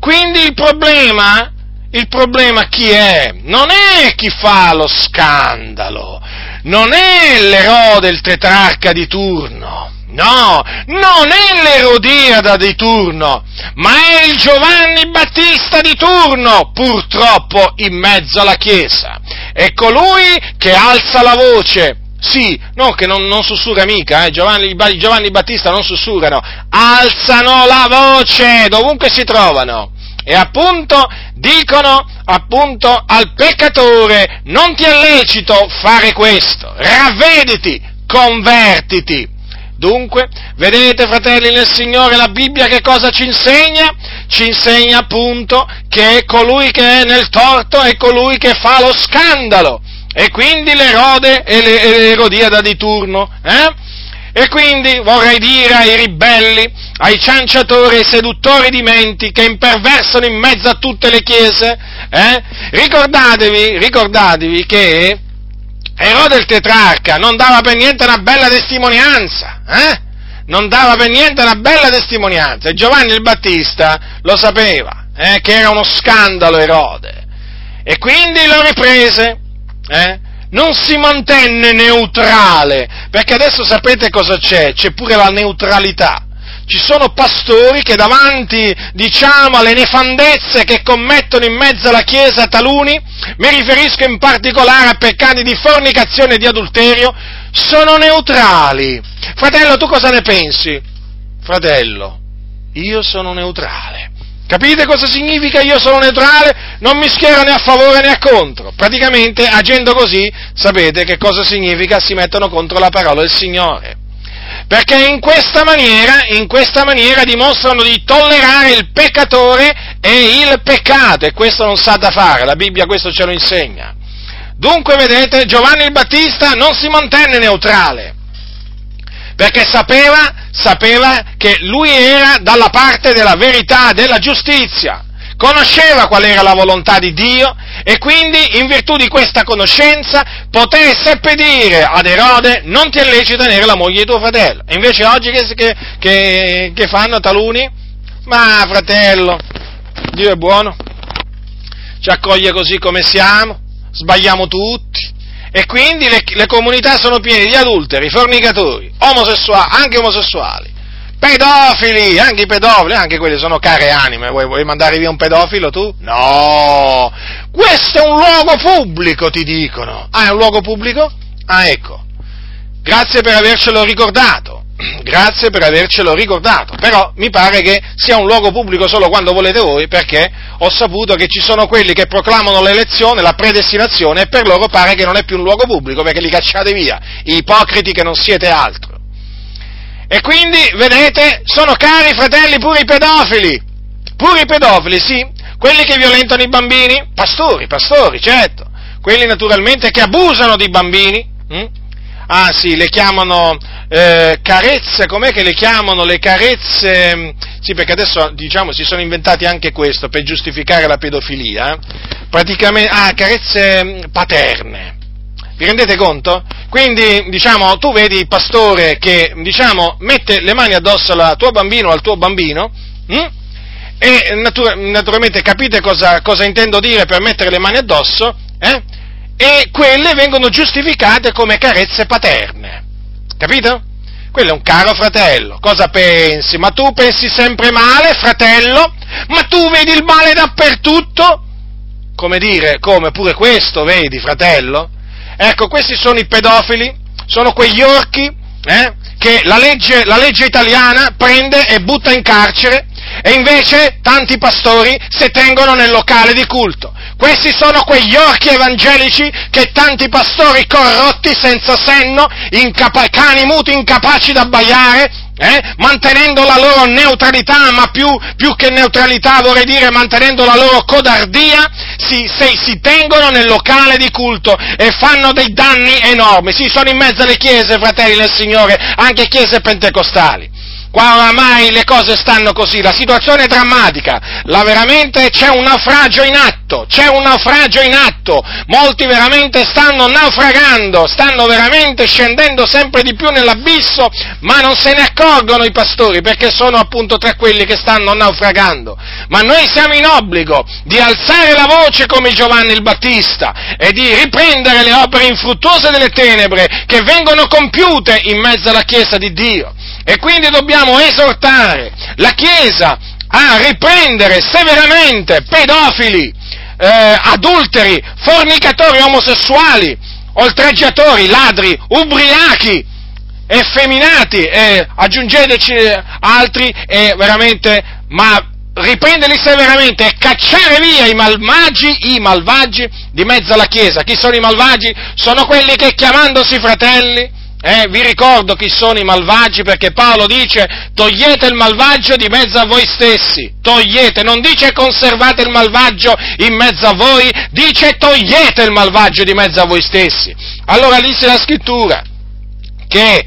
Quindi il problema, il problema chi è? Non è chi fa lo scandalo, non è l'erode, il tetrarca di turno No, non è l'Erodiada di turno, ma è il Giovanni Battista di turno, purtroppo in mezzo alla Chiesa. È colui che alza la voce. Sì, no, che non, non sussurra mica, eh, Giovanni, Giovanni Battista non sussurrano, alzano la voce dovunque si trovano. E appunto dicono appunto al peccatore, non ti è lecito fare questo, ravvediti, convertiti. Dunque, vedete fratelli nel Signore, la Bibbia che cosa ci insegna? Ci insegna appunto che colui che è nel torto è colui che fa lo scandalo. E quindi l'Erode e l'Erodiada di turno. Eh? E quindi vorrei dire ai ribelli, ai cianciatori, ai seduttori di menti che imperversano in mezzo a tutte le chiese, eh? ricordatevi, ricordatevi che Erode il tetrarca non dava per niente una bella testimonianza, eh? Non dava per niente una bella testimonianza. E Giovanni il Battista lo sapeva, eh? Che era uno scandalo Erode. E quindi lo riprese, eh? Non si mantenne neutrale, perché adesso sapete cosa c'è? C'è pure la neutralità ci sono pastori che davanti, diciamo, alle nefandezze che commettono in mezzo alla Chiesa taluni, mi riferisco in particolare a peccati di fornicazione e di adulterio, sono neutrali. Fratello, tu cosa ne pensi? Fratello, io sono neutrale. Capite cosa significa io sono neutrale? Non mi schiero né a favore né a contro. Praticamente, agendo così, sapete che cosa significa? Si mettono contro la parola del Signore perché in questa maniera, in questa maniera dimostrano di tollerare il peccatore e il peccato, e questo non sa da fare, la Bibbia questo ce lo insegna. Dunque, vedete, Giovanni il Battista non si mantenne neutrale, perché sapeva, sapeva che lui era dalla parte della verità, della giustizia, conosceva qual era la volontà di Dio e quindi in virtù di questa conoscenza poté seppe ad Erode non ti è lecito tenere la moglie di tuo fratello. E invece oggi che, che, che fanno taluni? Ma fratello, Dio è buono, ci accoglie così come siamo, sbagliamo tutti. E quindi le, le comunità sono piene di adulteri, fornicatori, omosessuali, anche omosessuali pedofili, anche i pedofili, anche quelli sono care anime, vuoi, vuoi, mandare via un pedofilo tu? No, questo è un luogo pubblico, ti dicono. Ah, è un luogo pubblico? Ah, ecco, grazie per avercelo ricordato, grazie per avercelo ricordato, però mi pare che sia un luogo pubblico solo quando volete voi, perché ho saputo che ci sono quelli che proclamano l'elezione, la predestinazione, e per loro pare che non è più un luogo pubblico, perché li cacciate via, ipocriti che non siete altro. E quindi, vedete, sono cari fratelli pure i pedofili, pure i pedofili, sì, quelli che violentano i bambini, pastori, pastori, certo, quelli naturalmente che abusano di bambini, hm? ah sì, le chiamano eh, carezze, com'è che le chiamano? Le carezze, sì perché adesso diciamo si sono inventati anche questo per giustificare la pedofilia, eh? praticamente, ah, carezze paterne. Vi rendete conto? Quindi, diciamo, tu vedi il pastore che, diciamo, mette le mani addosso al tuo bambino o al tuo bambino, hm? e natura- naturalmente capite cosa, cosa, intendo dire per mettere le mani addosso, eh? e quelle vengono giustificate come carezze paterne. Capito? Quello è un caro fratello. Cosa pensi? Ma tu pensi sempre male, fratello? Ma tu vedi il male dappertutto? Come dire, come pure questo, vedi, fratello? Ecco, questi sono i pedofili, sono quegli orchi eh, che la legge, la legge italiana prende e butta in carcere e invece tanti pastori si tengono nel locale di culto. Questi sono quegli orchi evangelici che tanti pastori corrotti, senza senno, incapa- cani muti incapaci da abbaiare, eh, mantenendo la loro neutralità, ma più, più, che neutralità vorrei dire mantenendo la loro codardia, si, si, si, tengono nel locale di culto e fanno dei danni enormi. Sì, sono in mezzo alle chiese, fratelli del Signore, anche chiese pentecostali. Qua oramai le cose stanno così, la situazione è drammatica, la veramente c'è un naufragio in atto, c'è un naufragio in atto, molti veramente stanno naufragando, stanno veramente scendendo sempre di più nell'abisso, ma non se ne accorgono i pastori perché sono appunto tra quelli che stanno naufragando. Ma noi siamo in obbligo di alzare la voce come Giovanni il Battista e di riprendere le opere infruttuose delle tenebre che vengono compiute in mezzo alla Chiesa di Dio. E quindi dobbiamo esortare la Chiesa a riprendere severamente pedofili, eh, adulteri, fornicatori omosessuali, oltraggiatori, ladri, ubriachi, effeminati, e aggiungeteci altri, e veramente, ma riprenderli severamente e cacciare via i malvagi, i malvagi di mezzo alla Chiesa. Chi sono i malvagi? Sono quelli che chiamandosi fratelli, eh, vi ricordo chi sono i malvagi perché Paolo dice togliete il malvagio di mezzo a voi stessi, togliete, non dice conservate il malvagio in mezzo a voi, dice togliete il malvagio di mezzo a voi stessi. Allora dice la scrittura che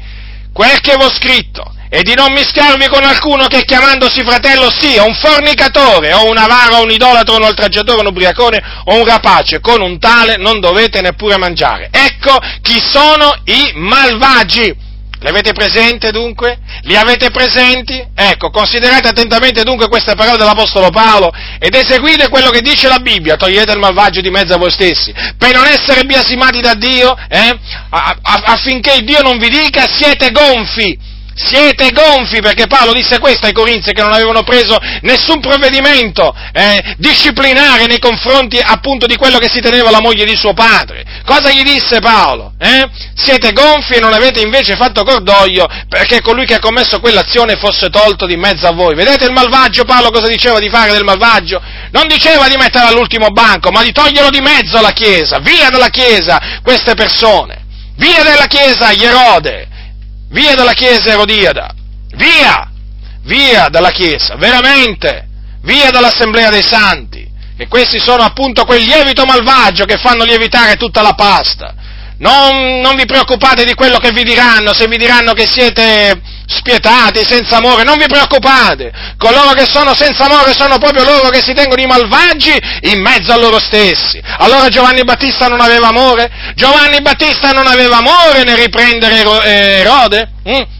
quel che ho scritto e di non mischiarvi con alcuno che chiamandosi fratello sia un fornicatore o un avaro o un idolatro, un oltraggiatore, un ubriacone o un rapace, con un tale non dovete neppure mangiare. Ecco chi sono i malvagi. Li avete presenti dunque? Li avete presenti? Ecco, considerate attentamente dunque queste parole dell'Apostolo Paolo ed eseguite quello che dice la Bibbia, togliete il malvagio di mezzo a voi stessi, per non essere biasimati da Dio, eh? affinché Dio non vi dica siete gonfi siete gonfi perché Paolo disse questo ai Corinzi che non avevano preso nessun provvedimento eh, disciplinare nei confronti appunto di quello che si teneva la moglie di suo padre. Cosa gli disse Paolo? Eh? Siete gonfi e non avete invece fatto cordoglio perché colui che ha commesso quell'azione fosse tolto di mezzo a voi. Vedete il malvagio? Paolo cosa diceva di fare del malvagio? Non diceva di mettere all'ultimo banco, ma di toglierlo di mezzo alla Chiesa, via dalla Chiesa queste persone, via dalla Chiesa gli Erode, Via dalla Chiesa Erodiada! Via! Via dalla Chiesa, veramente! Via dall'Assemblea dei Santi! E questi sono appunto quel lievito malvagio che fanno lievitare tutta la pasta. Non, non vi preoccupate di quello che vi diranno, se vi diranno che siete spietati, senza amore, non vi preoccupate, coloro che sono senza amore sono proprio loro che si tengono i malvagi in mezzo a loro stessi. Allora Giovanni Battista non aveva amore? Giovanni Battista non aveva amore nel riprendere eh, Erode? Mm?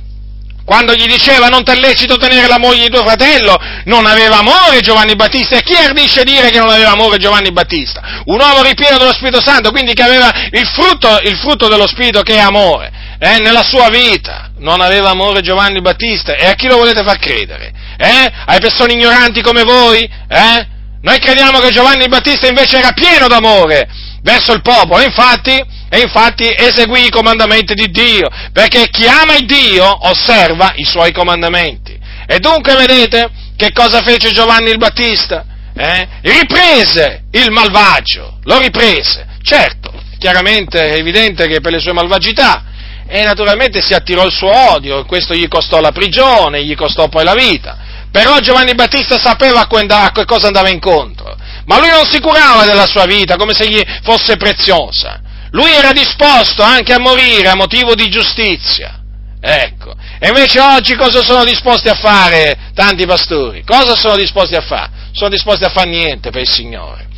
Quando gli diceva non ti è lecito tenere la moglie di tuo fratello, non aveva amore Giovanni Battista. E chi ardisce dire che non aveva amore Giovanni Battista? Un uomo ripieno dello Spirito Santo, quindi che aveva il frutto, il frutto dello Spirito che è amore, eh, nella sua vita non aveva amore Giovanni Battista e a chi lo volete far credere? Eh? Ai persone ignoranti come voi? Eh? Noi crediamo che Giovanni Battista invece era pieno d'amore verso il popolo, infatti, e infatti eseguì i comandamenti di Dio, perché chi ama il Dio osserva i suoi comandamenti. E dunque vedete che cosa fece Giovanni il Battista? Eh? Riprese il malvagio, lo riprese. Certo, chiaramente è evidente che per le sue malvagità e naturalmente si attirò il suo odio, questo gli costò la prigione, gli costò poi la vita. Però Giovanni Battista sapeva a che cosa andava incontro, ma lui non si curava della sua vita come se gli fosse preziosa. Lui era disposto anche a morire a motivo di giustizia. Ecco. E invece oggi cosa sono disposti a fare tanti pastori? Cosa sono disposti a fare? Sono disposti a fare niente per il Signore.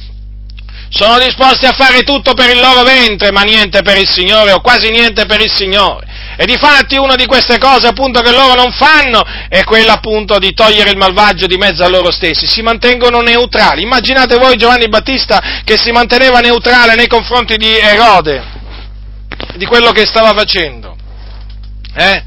Sono disposti a fare tutto per il loro ventre, ma niente per il Signore, o quasi niente per il Signore. E difatti una di queste cose appunto che loro non fanno è quella appunto di togliere il malvagio di mezzo a loro stessi, si mantengono neutrali. Immaginate voi Giovanni Battista che si manteneva neutrale nei confronti di Erode, di quello che stava facendo. Eh?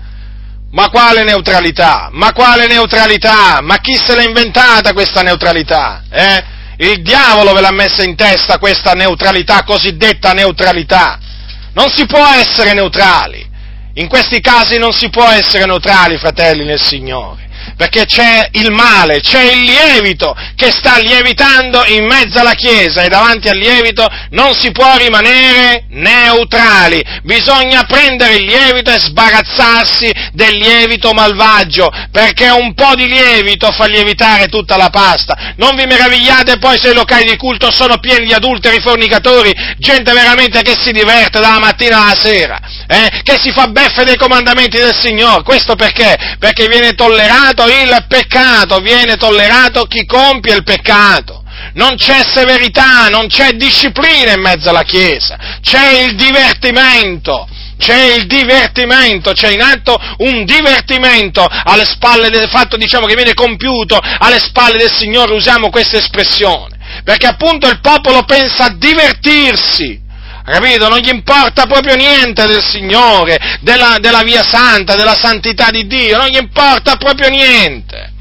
Ma quale neutralità? Ma quale neutralità? Ma chi se l'ha inventata questa neutralità? Eh? Il diavolo ve l'ha messa in testa questa neutralità, cosiddetta neutralità. Non si può essere neutrali. In questi casi non si può essere neutrali, fratelli nel Signore perché c'è il male, c'è il lievito che sta lievitando in mezzo alla Chiesa e davanti al lievito non si può rimanere neutrali, bisogna prendere il lievito e sbarazzarsi del lievito malvagio, perché un po' di lievito fa lievitare tutta la pasta. Non vi meravigliate poi se i locali di culto sono pieni di adulteri fornicatori, gente veramente che si diverte dalla mattina alla sera, eh? che si fa beffe dei comandamenti del Signore. Questo perché? Perché viene tollerato il peccato, viene tollerato chi compie il peccato. Non c'è severità, non c'è disciplina in mezzo alla Chiesa, c'è il divertimento, c'è il divertimento, c'è in atto un divertimento alle spalle del fatto diciamo, che viene compiuto alle spalle del Signore, usiamo questa espressione, perché appunto il popolo pensa a divertirsi, capito? Non gli importa proprio niente del Signore, della, della via santa, della santità di Dio, non gli importa proprio niente.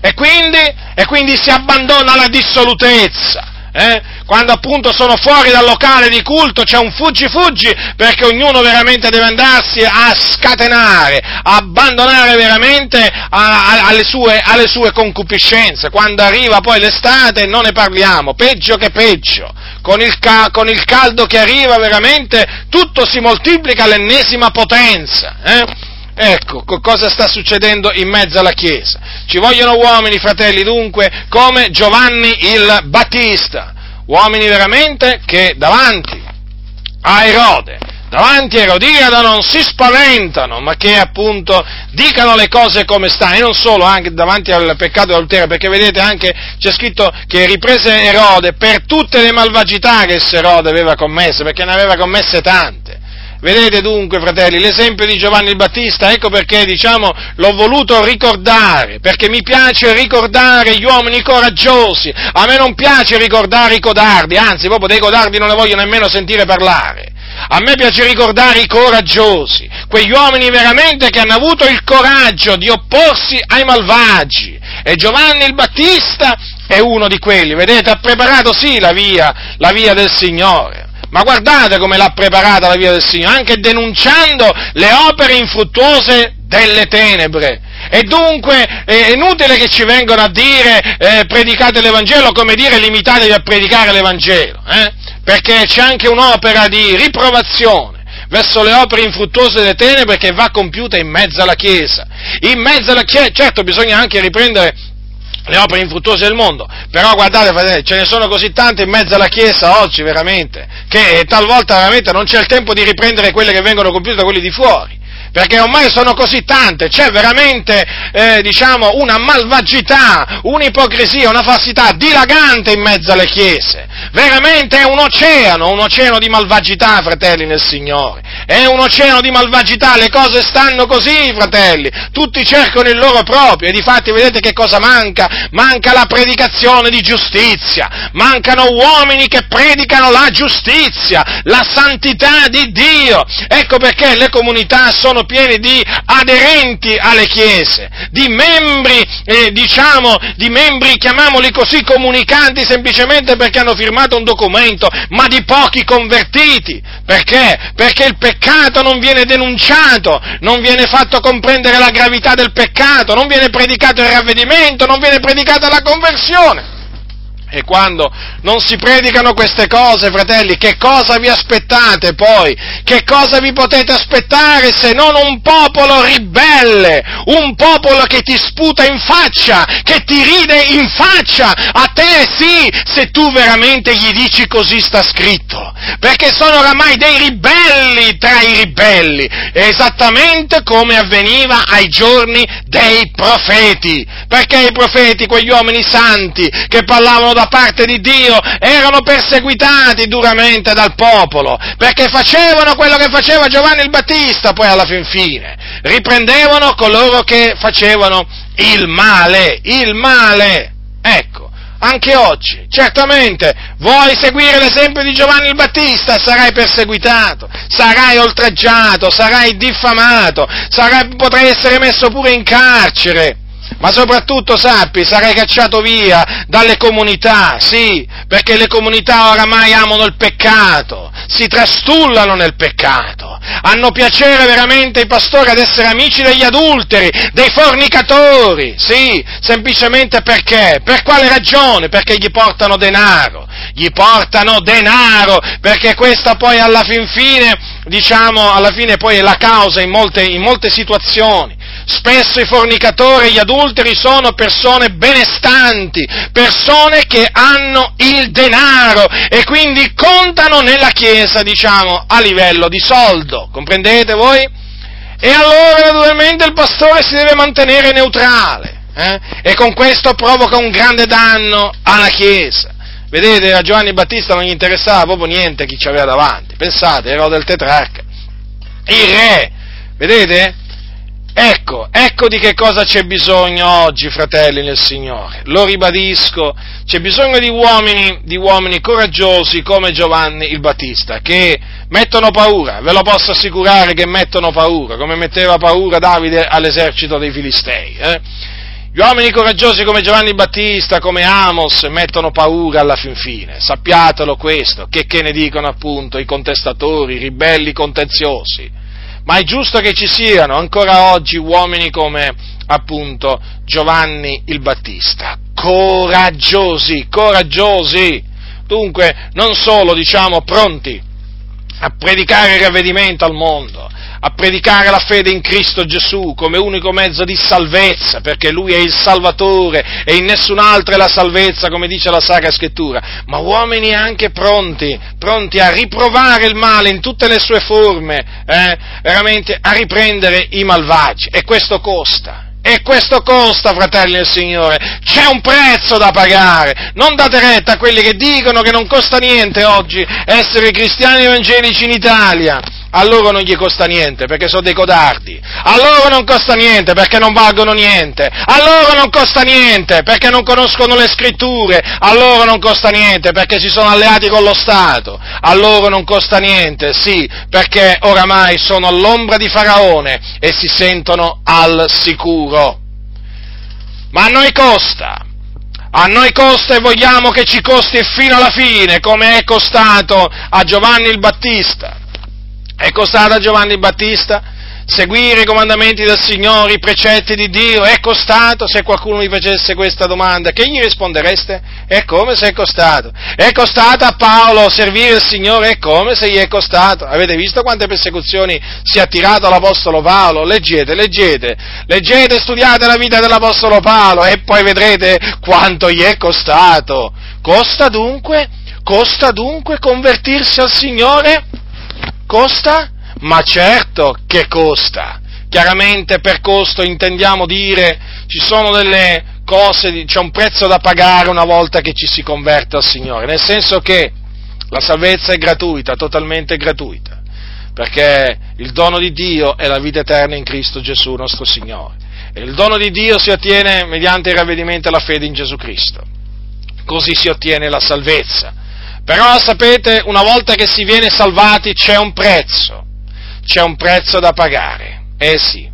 E quindi, e quindi si abbandona alla dissolutezza. Eh? Quando appunto sono fuori dal locale di culto c'è un fuggi-fuggi perché ognuno veramente deve andarsi a scatenare, a abbandonare veramente a, a, alle, sue, alle sue concupiscenze. Quando arriva poi l'estate non ne parliamo, peggio che peggio con il, ca- con il caldo che arriva veramente tutto si moltiplica all'ennesima potenza. Eh? Ecco cosa sta succedendo in mezzo alla Chiesa. Ci vogliono uomini, fratelli, dunque, come Giovanni il Battista, uomini veramente che davanti a Erode davanti a Erodiada non si spaventano, ma che appunto dicano le cose come stanno, e non solo anche davanti al peccato dell'adulterio, perché vedete anche c'è scritto che riprese Erode per tutte le malvagità che Erode aveva commesse, perché ne aveva commesse tante. Vedete dunque, fratelli, l'esempio di Giovanni il Battista, ecco perché, diciamo, l'ho voluto ricordare, perché mi piace ricordare gli uomini coraggiosi, a me non piace ricordare i codardi, anzi, proprio dei codardi non ne voglio nemmeno sentire parlare. A me piace ricordare i coraggiosi, quegli uomini veramente che hanno avuto il coraggio di opporsi ai malvagi. E Giovanni il Battista è uno di quelli, vedete, ha preparato sì la via, la via del Signore. Ma guardate come l'ha preparata la via del Signore, anche denunciando le opere infruttuose delle tenebre. E dunque è inutile che ci vengano a dire eh, predicate l'Evangelo, come dire limitatevi a predicare l'Evangelo. Eh? perché c'è anche un'opera di riprovazione verso le opere infruttuose delle tenebre che va compiuta in mezzo alla Chiesa. In mezzo alla Chiesa, certo bisogna anche riprendere le opere infruttuose del mondo, però guardate fratelli, ce ne sono così tante in mezzo alla Chiesa oggi veramente, che talvolta veramente non c'è il tempo di riprendere quelle che vengono compiute da quelli di fuori perché ormai sono così tante, c'è veramente, eh, diciamo, una malvagità, un'ipocrisia, una falsità dilagante in mezzo alle chiese. Veramente è un oceano, un oceano di malvagità, fratelli nel Signore. È un oceano di malvagità, le cose stanno così, fratelli. Tutti cercano il loro proprio e difatti vedete che cosa manca? Manca la predicazione di giustizia, mancano uomini che predicano la giustizia, la santità di Dio. Ecco perché le comunità sono sono pieni di aderenti alle chiese, di membri, eh, diciamo, di membri, chiamiamoli così, comunicanti semplicemente perché hanno firmato un documento, ma di pochi convertiti. Perché? Perché il peccato non viene denunciato, non viene fatto comprendere la gravità del peccato, non viene predicato il ravvedimento, non viene predicata la conversione. E quando non si predicano queste cose, fratelli, che cosa vi aspettate poi? Che cosa vi potete aspettare se non un popolo ribelle, un popolo che ti sputa in faccia, che ti ride in faccia, a te sì, se tu veramente gli dici così sta scritto, perché sono oramai dei ribelli tra i ribelli, esattamente come avveniva ai giorni dei profeti, perché i profeti, quegli uomini santi che parlavano da da parte di Dio erano perseguitati duramente dal popolo, perché facevano quello che faceva Giovanni il Battista poi alla fin fine, riprendevano coloro che facevano il male, il male, ecco. Anche oggi, certamente, vuoi seguire l'esempio di Giovanni il Battista, sarai perseguitato, sarai oltraggiato, sarai diffamato, sarai, potrai essere messo pure in carcere ma soprattutto sappi, sarai cacciato via dalle comunità, sì, perché le comunità oramai amano il peccato, si trastullano nel peccato, hanno piacere veramente i pastori ad essere amici degli adulteri, dei fornicatori, sì, semplicemente perché? Per quale ragione? Perché gli portano denaro, gli portano denaro, perché questa poi alla fin fine, diciamo, alla fine poi è la causa in molte, in molte situazioni. Spesso i fornicatori e gli adulteri sono persone benestanti, persone che hanno il denaro e quindi contano nella Chiesa, diciamo, a livello di soldo, comprendete voi? E allora naturalmente il pastore si deve mantenere neutrale eh? e con questo provoca un grande danno alla Chiesa. Vedete, a Giovanni Battista non gli interessava proprio niente chi ci aveva davanti, pensate, era del tetrarca. Il re, vedete? Ecco, ecco di che cosa c'è bisogno oggi, fratelli nel Signore. Lo ribadisco, c'è bisogno di uomini, di uomini coraggiosi come Giovanni il Battista, che mettono paura, ve lo posso assicurare che mettono paura, come metteva paura Davide all'esercito dei Filistei. Eh? Gli uomini coraggiosi come Giovanni Battista, come Amos, mettono paura alla fin fine. Sappiatelo questo, che, che ne dicono appunto i contestatori, i ribelli contenziosi ma è giusto che ci siano ancora oggi uomini come appunto Giovanni il Battista, coraggiosi, coraggiosi, dunque non solo diciamo pronti a predicare il ravvedimento al mondo, a predicare la fede in Cristo Gesù come unico mezzo di salvezza, perché Lui è il Salvatore e in nessun altro è la salvezza, come dice la Sacra Scrittura, ma uomini anche pronti, pronti a riprovare il male in tutte le sue forme, eh, veramente a riprendere i malvagi, e questo costa. E questo costa, fratelli del Signore, c'è un prezzo da pagare. Non date retta a quelli che dicono che non costa niente oggi essere cristiani evangelici in Italia a loro non gli costa niente perché sono dei codardi, a loro non costa niente perché non valgono niente, a loro non costa niente perché non conoscono le scritture, a loro non costa niente perché si sono alleati con lo Stato, a loro non costa niente, sì, perché oramai sono all'ombra di Faraone e si sentono al sicuro. Ma a noi costa, a noi costa e vogliamo che ci costi fino alla fine, come è costato a Giovanni il Battista. È costato a Giovanni Battista seguire i comandamenti del Signore, i precetti di Dio? È costato? Se qualcuno mi facesse questa domanda, che gli rispondereste? È come se è costato. È costato a Paolo servire il Signore? È come se gli è costato. Avete visto quante persecuzioni si è attirato l'Apostolo Paolo? Leggete, leggete, leggete, studiate la vita dell'Apostolo Paolo e poi vedrete quanto gli è costato. Costa dunque? Costa dunque convertirsi al Signore? Costa? Ma certo che costa. Chiaramente per costo intendiamo dire ci sono delle cose, c'è un prezzo da pagare una volta che ci si converte al Signore, nel senso che la salvezza è gratuita, totalmente gratuita, perché il dono di Dio è la vita eterna in Cristo Gesù nostro Signore. E il dono di Dio si ottiene mediante il ravvedimento e la fede in Gesù Cristo. Così si ottiene la salvezza. Però sapete, una volta che si viene salvati c'è un prezzo, c'è un prezzo da pagare. Eh sì,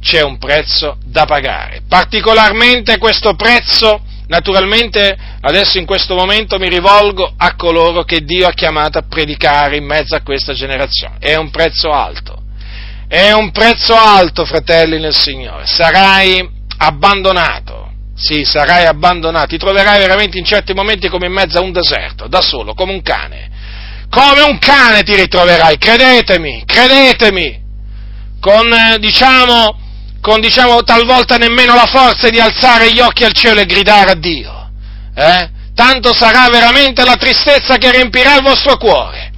c'è un prezzo da pagare. Particolarmente questo prezzo, naturalmente, adesso in questo momento mi rivolgo a coloro che Dio ha chiamato a predicare in mezzo a questa generazione. È un prezzo alto. È un prezzo alto, fratelli nel Signore. Sarai abbandonato, sì, sarai abbandonato, ti troverai veramente in certi momenti come in mezzo a un deserto, da solo, come un cane. Come un cane ti ritroverai, credetemi, credetemi, con, eh, diciamo, con, diciamo, talvolta nemmeno la forza di alzare gli occhi al cielo e gridare a Dio. Eh? Tanto sarà veramente la tristezza che riempirà il vostro cuore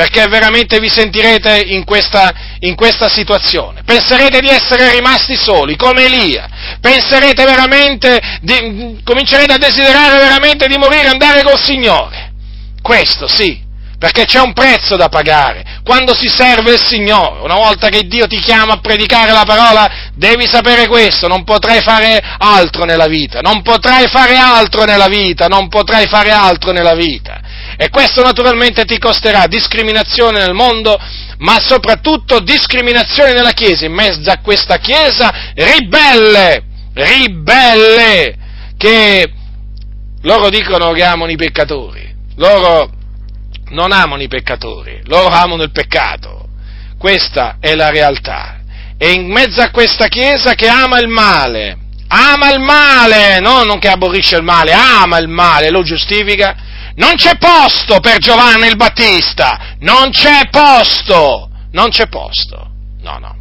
perché veramente vi sentirete in questa, in questa, situazione. Penserete di essere rimasti soli, come Elia. Penserete veramente, di, comincerete a desiderare veramente di morire e andare col Signore. Questo sì, perché c'è un prezzo da pagare. Quando si serve il Signore, una volta che Dio ti chiama a predicare la parola, devi sapere questo, non potrai fare altro nella vita, non potrai fare altro nella vita, non potrai fare altro nella vita. E questo naturalmente ti costerà discriminazione nel mondo, ma soprattutto discriminazione nella Chiesa, in mezzo a questa Chiesa ribelle, ribelle, che loro dicono che amano i peccatori, loro non amano i peccatori, loro amano il peccato, questa è la realtà. E in mezzo a questa Chiesa che ama il male, ama il male, no, non che aborrisce il male, ama il male, lo giustifica, non c'è posto per Giovanni il Battista, non c'è posto, non c'è posto, no, no,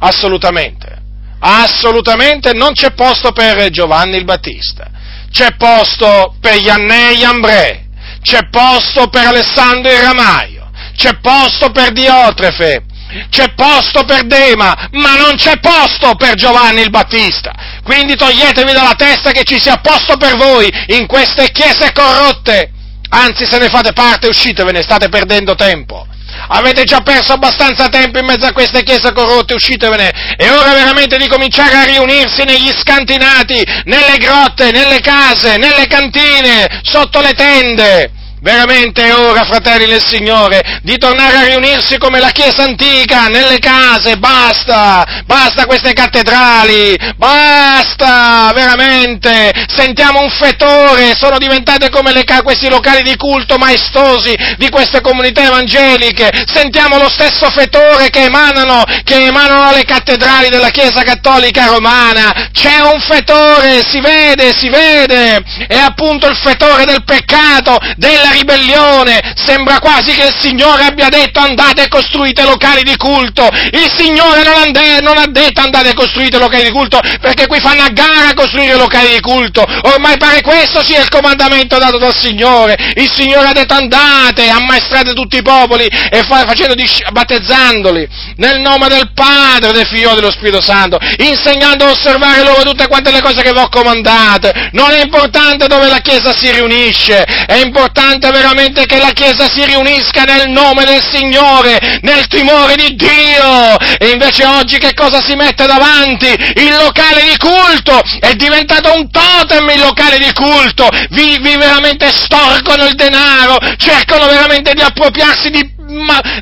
assolutamente, assolutamente non c'è posto per Giovanni il Battista, c'è posto per Iannè e c'è posto per Alessandro il Ramaio, c'è posto per Diotrefe, c'è posto per Dema, ma non c'è posto per Giovanni il Battista. Quindi toglietevi dalla testa che ci sia posto per voi in queste chiese corrotte. Anzi, se ne fate parte, uscitevene, state perdendo tempo. Avete già perso abbastanza tempo in mezzo a queste chiese corrotte, uscitevene. È ora veramente di cominciare a riunirsi negli scantinati, nelle grotte, nelle case, nelle cantine, sotto le tende Veramente è ora, fratelli del Signore, di tornare a riunirsi come la Chiesa antica, nelle case, basta, basta queste cattedrali, basta, veramente, sentiamo un fetore, sono diventate come le, questi locali di culto maestosi di queste comunità evangeliche, sentiamo lo stesso fetore che emanano, che emanano le cattedrali della Chiesa cattolica romana, c'è un fetore, si vede, si vede, è appunto il fetore del peccato, della ribellione, sembra quasi che il Signore abbia detto andate e costruite locali di culto, il Signore non, ande, non ha detto andate e costruite locali di culto, perché qui fanno a gara a costruire locali di culto, ormai pare questo sia il comandamento dato dal Signore, il Signore ha detto andate, ammaestrate tutti i popoli e fa, facendo, battezzandoli. Nel nome del Padre, del Figlio e dello Spirito Santo, insegnando a osservare loro tutte quante le cose che vi ho comandate, non è importante dove la Chiesa si riunisce, è importante importante veramente che la Chiesa si riunisca nel nome del Signore, nel timore di Dio. E invece oggi che cosa si mette davanti? Il locale di culto è diventato un totem il locale di culto. Vi, vi veramente storcono il denaro, cercano veramente di appropriarsi di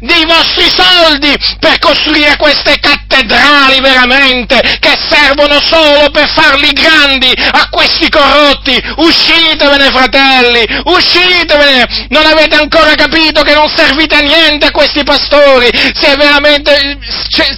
dei vostri soldi per costruire queste cattedrali veramente che servono solo per farli grandi a questi corrotti. Uscitevene, fratelli, uscitevene! Non avete ancora capito che non servite a niente a questi pastori se veramente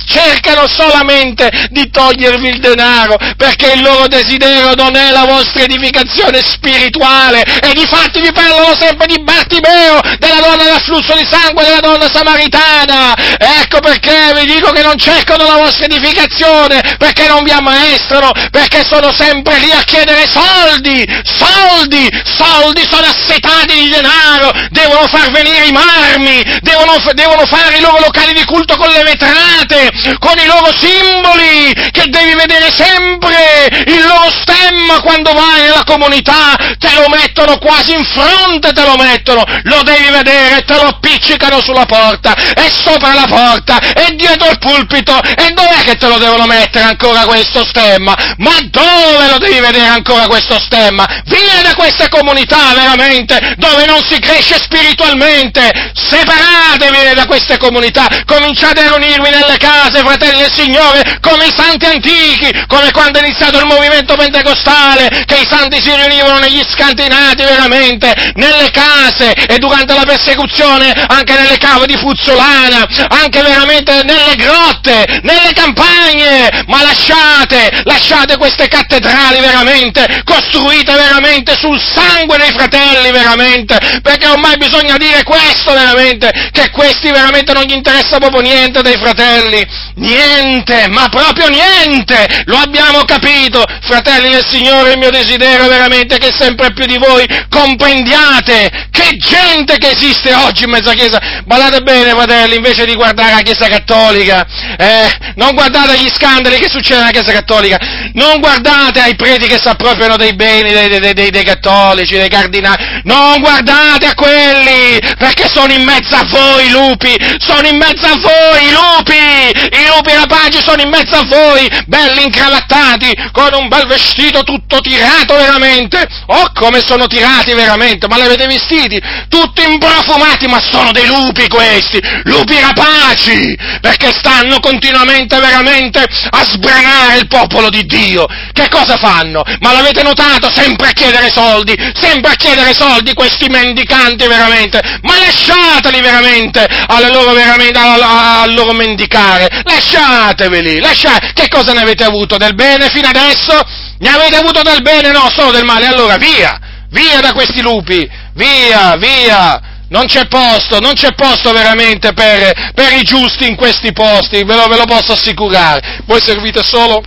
cercano solamente di togliervi il denaro perché il loro desiderio non è la vostra edificazione spirituale e di fatti vi parlano sempre di Bartimeo, della donna del flusso di sangue, della donna samaritana. Ecco perché vi dico che non cercano la vostra edificazione, perché non vi ammaestrano, perché sono sempre lì a chiedere soldi, soldi, soldi, sono assetati di denaro, devono far venire i marmi, devono, devono fare i loro locali di culto con le vetrate, con i loro simboli, che devi vedere sempre il loro stemma quando vai nella comunità, te lo mettono quasi in fronte, te lo mettono, lo devi vedere, te lo appiccicano sulla porta, è sopra la porta, è dietro il pulpito, e dov'è che te lo devono mettere ancora questo stemma? Ma dove lo devi vedere ancora questo stemma? Vieni da queste comunità veramente, dove non si cresce spiritualmente. Separatevi da queste comunità, cominciate a riunirvi nelle case, fratelli del Signore, come i santi antichi, come quando è iniziato il movimento pentecostale, che i santi si riunivano negli scantinati veramente, nelle case e durante la persecuzione anche nelle cave di Fuzzolana, anche veramente nelle grotte, nelle campagne, ma lasciate, lasciate queste cattedrali veramente, costruite veramente sul sangue dei fratelli veramente, perché ormai bisogna dire questo veramente, che questi veramente non gli interessa proprio niente dei fratelli, niente, ma proprio niente, lo abbiamo capito, fratelli del Signore, il mio desiderio veramente è che sempre più di voi comprendiate che gente che esiste oggi in mezza Chiesa, badate bene fratelli, invece di guardare la Chiesa Cattolica, eh, non guardate gli scandali che succedono nella Chiesa Cattolica, non guardate ai preti che si appropriano dei beni dei, dei, dei, dei cattolici, dei cardinali, non guardate a quelli, perché sono in mezzo a voi i lupi, sono in mezzo a voi i lupi, i lupi rapaci sono in mezzo a voi, belli incravattati, con un bel vestito tutto tirato veramente, oh come sono tirati veramente, ma li avete vestiti? Tutti improfumati, ma sono dei lupi questi, lupi rapaci, perché stanno continuamente veramente a sbranare il popolo di Dio. Che cosa fanno? Ma l'avete notato? Sempre a chiedere soldi, sempre a chiedere soldi questi mendicanti veramente, ma lasciateli veramente alle loro, veramente, al loro mendicare, lasciateveli, lasciate, che cosa ne avete avuto del bene fino adesso? Ne avete avuto del bene? No, solo del male, allora via, via da questi lupi, via, via, non c'è posto, non c'è posto veramente per, per i giusti in questi posti, ve lo, ve lo posso assicurare. Voi servite solo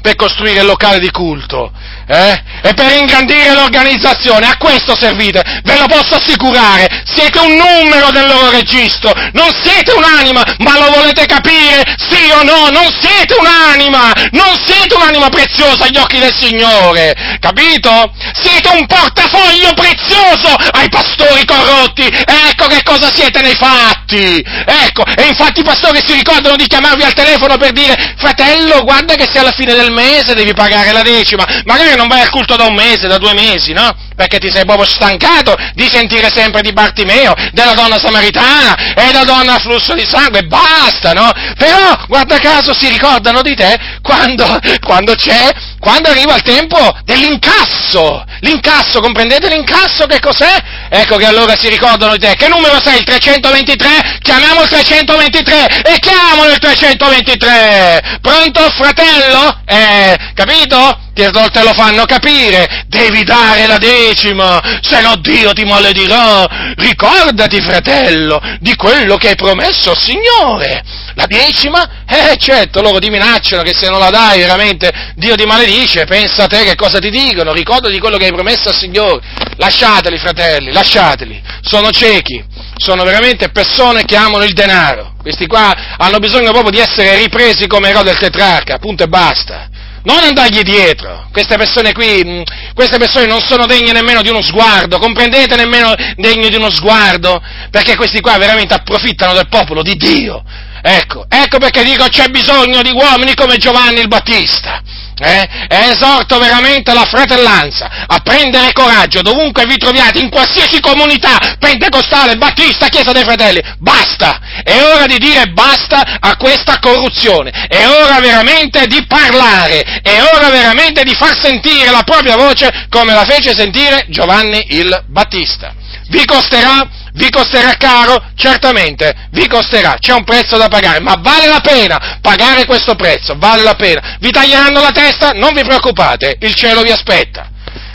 per costruire il locale di culto eh? e per ingrandire l'organizzazione, a questo servite, ve lo posso assicurare, siete un numero del loro registro, non siete un'anima, ma lo volete capire, sì o no, non siete un'anima, non siete un'anima preziosa agli occhi del Signore, capito? Siete un portafoglio prezioso ai pastori corrotti, ecco che cosa siete nei fatti, ecco, e infatti i pastori si ricordano di chiamarvi al telefono per dire, fratello, guarda che se alla fine del mese devi pagare la decima, magari non vai al culto da un mese, da due mesi, no? Perché ti sei proprio stancato di sentire sempre di Bartimeo, della donna samaritana e della donna a flusso di sangue, basta, no? Però, guarda caso, si ricordano di te quando, quando c'è, quando arriva il tempo dell'incasso. L'incasso, comprendete l'incasso che cos'è? Ecco che allora si ricordano di te. Che numero sei? Il 323? Chiamiamo il 323 e chiamalo il 323. Pronto, fratello? Eh, capito? Te lo fanno capire, devi dare la decima, se no Dio ti maledirà. Ricordati, fratello, di quello che hai promesso al Signore. La decima? Eh, certo, loro ti minacciano che se non la dai veramente Dio ti maledice, pensa a te che cosa ti dicono, ricordati quello che hai promesso al Signore. Lasciateli, fratelli, lasciateli, sono ciechi, sono veramente persone che amano il denaro. Questi qua hanno bisogno proprio di essere ripresi come Erode del tetrarca, punto e basta non andargli dietro. Queste persone qui, mm, queste persone non sono degne nemmeno di uno sguardo, comprendete nemmeno degne di uno sguardo, perché questi qua veramente approfittano del popolo di Dio. Ecco, ecco perché dico c'è bisogno di uomini come Giovanni il Battista eh, e esorto veramente la fratellanza a prendere coraggio dovunque vi troviate, in qualsiasi comunità pentecostale, battista, chiesa dei fratelli, basta! È ora di dire basta a questa corruzione, è ora veramente di parlare, è ora veramente di far sentire la propria voce come la fece sentire Giovanni il Battista. Vi costerà vi costerà caro? Certamente, vi costerà, c'è un prezzo da pagare, ma vale la pena pagare questo prezzo, vale la pena. Vi taglieranno la testa? Non vi preoccupate, il cielo vi aspetta.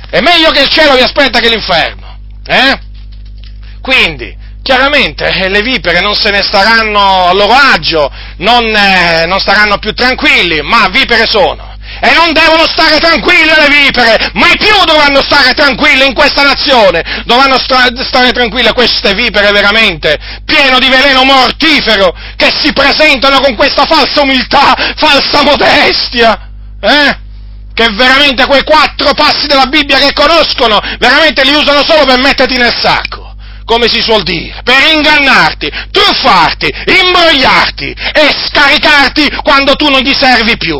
È meglio che il cielo vi aspetta che l'inferno. Eh? Quindi, chiaramente eh, le vipere non se ne staranno a loro agio, non, eh, non staranno più tranquilli, ma vipere sono e non devono stare tranquille le vipere, mai più dovranno stare tranquille in questa nazione, dovranno sta- stare tranquille queste vipere veramente, pieno di veleno mortifero, che si presentano con questa falsa umiltà, falsa modestia, eh? che veramente quei quattro passi della Bibbia che conoscono, veramente li usano solo per metterti nel sacco come si suol dire, per ingannarti, truffarti, imbrogliarti e scaricarti quando tu non gli servi più.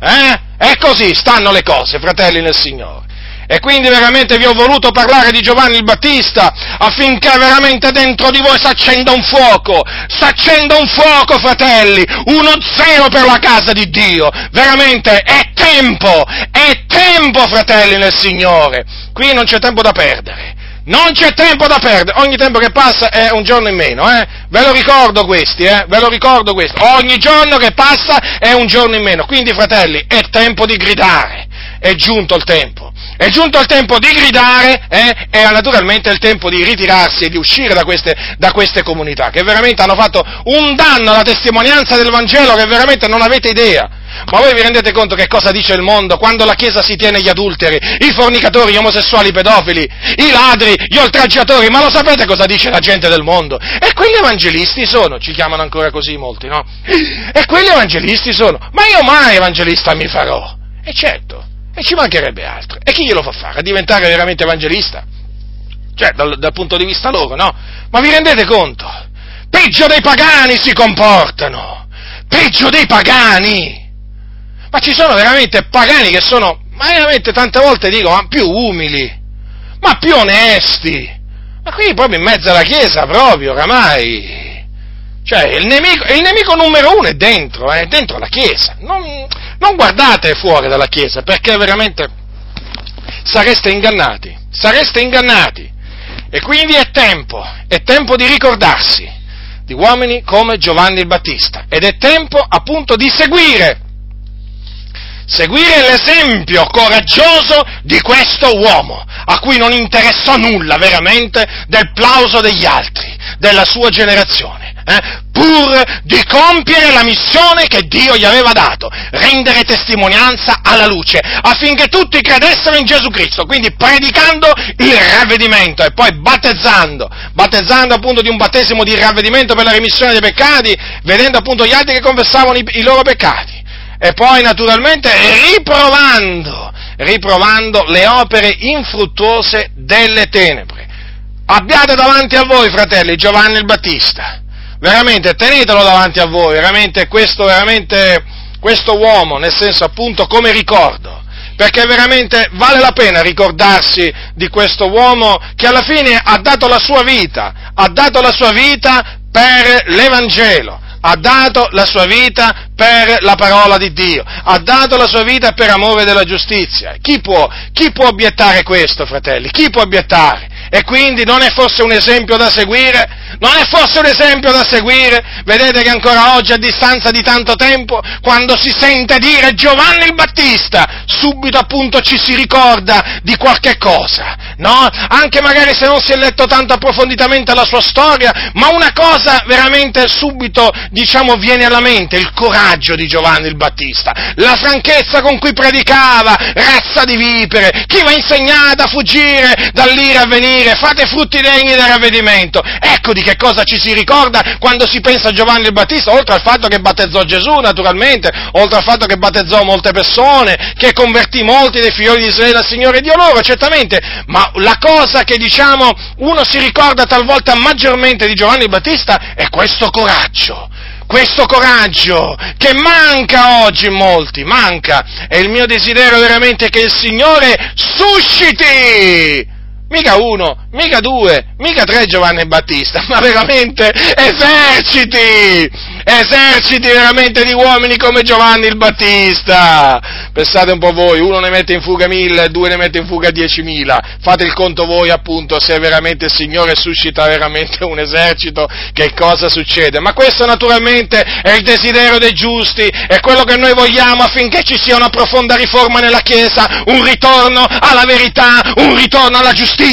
Eh? E così stanno le cose, fratelli nel Signore. E quindi veramente vi ho voluto parlare di Giovanni il Battista affinché veramente dentro di voi si accenda un fuoco, si accenda un fuoco, fratelli, uno zero per la casa di Dio. Veramente è tempo, è tempo, fratelli nel Signore. Qui non c'è tempo da perdere. Non c'è tempo da perdere, ogni tempo che passa è un giorno in meno, eh? Ve lo ricordo questi, eh? Ve lo ricordo questo. Ogni giorno che passa è un giorno in meno. Quindi, fratelli, è tempo di gridare. È giunto il tempo. È giunto il tempo di gridare, eh? Era naturalmente il tempo di ritirarsi e di uscire da queste, da queste comunità, che veramente hanno fatto un danno alla testimonianza del Vangelo che veramente non avete idea. Ma voi vi rendete conto che cosa dice il mondo quando la Chiesa si tiene gli adulteri, i fornicatori, gli omosessuali, i pedofili, i ladri, gli oltraggiatori? Ma lo sapete cosa dice la gente del mondo? E quegli evangelisti sono, ci chiamano ancora così molti, no? E quegli evangelisti sono, ma io mai evangelista mi farò. E certo, e ci mancherebbe altro. E chi glielo fa fare? A diventare veramente evangelista? Cioè, dal, dal punto di vista loro, no? Ma vi rendete conto? Peggio dei pagani si comportano! Peggio dei pagani! Ma ci sono veramente pagani che sono, ma veramente tante volte dico, ma più umili, ma più onesti. Ma qui proprio in mezzo alla Chiesa, proprio, oramai. Cioè, il nemico, il nemico numero uno è dentro, è dentro la Chiesa. Non, non guardate fuori dalla Chiesa, perché veramente sareste ingannati, sareste ingannati. E quindi è tempo, è tempo di ricordarsi di uomini come Giovanni il Battista ed è tempo appunto di seguire seguire l'esempio coraggioso di questo uomo, a cui non interessò nulla veramente del plauso degli altri, della sua generazione. Eh, pur di compiere la missione che Dio gli aveva dato, rendere testimonianza alla luce, affinché tutti credessero in Gesù Cristo, quindi predicando il ravvedimento e poi battezzando, battezzando appunto di un battesimo di ravvedimento per la remissione dei peccati, vedendo appunto gli altri che confessavano i, i loro peccati e poi naturalmente riprovando, riprovando le opere infruttuose delle tenebre. Abbiate davanti a voi, fratelli, Giovanni il Battista, veramente tenetelo davanti a voi, veramente questo, veramente, questo uomo, nel senso appunto come ricordo, perché veramente vale la pena ricordarsi di questo uomo che alla fine ha dato la sua vita, ha dato la sua vita per l'Evangelo, ha dato la sua vita per la parola di Dio, ha dato la sua vita per amore della giustizia. Chi può, chi può obiettare questo, fratelli? Chi può obiettare? E quindi non è forse un esempio da seguire? Non è forse un esempio da seguire? Vedete che ancora oggi, a distanza di tanto tempo, quando si sente dire Giovanni il Battista, subito appunto ci si ricorda di qualche cosa, no? Anche magari se non si è letto tanto approfonditamente la sua storia, ma una cosa veramente subito, diciamo, viene alla mente, il coraggio di Giovanni il Battista, la franchezza con cui predicava, razza di vipere, chi va insegnato a fuggire dall'ira a venire, fate frutti degni del ravvedimento. Ecco di che cosa ci si ricorda quando si pensa a Giovanni il Battista, oltre al fatto che battezzò Gesù naturalmente, oltre al fatto che battezzò molte persone, che convertì molti dei figli di Israele al Signore Dio loro, certamente, ma la cosa che diciamo uno si ricorda talvolta maggiormente di Giovanni il Battista è questo coraggio. Questo coraggio che manca oggi in molti, manca. E il mio desiderio veramente è che il Signore susciti mica uno, mica due, mica tre Giovanni Battista, ma veramente eserciti, eserciti veramente di uomini come Giovanni il Battista. Pensate un po' voi, uno ne mette in fuga mille, due ne mette in fuga diecimila, fate il conto voi appunto se veramente il Signore suscita veramente un esercito, che cosa succede. Ma questo naturalmente è il desiderio dei giusti, è quello che noi vogliamo affinché ci sia una profonda riforma nella Chiesa, un ritorno alla verità, un ritorno alla giustizia,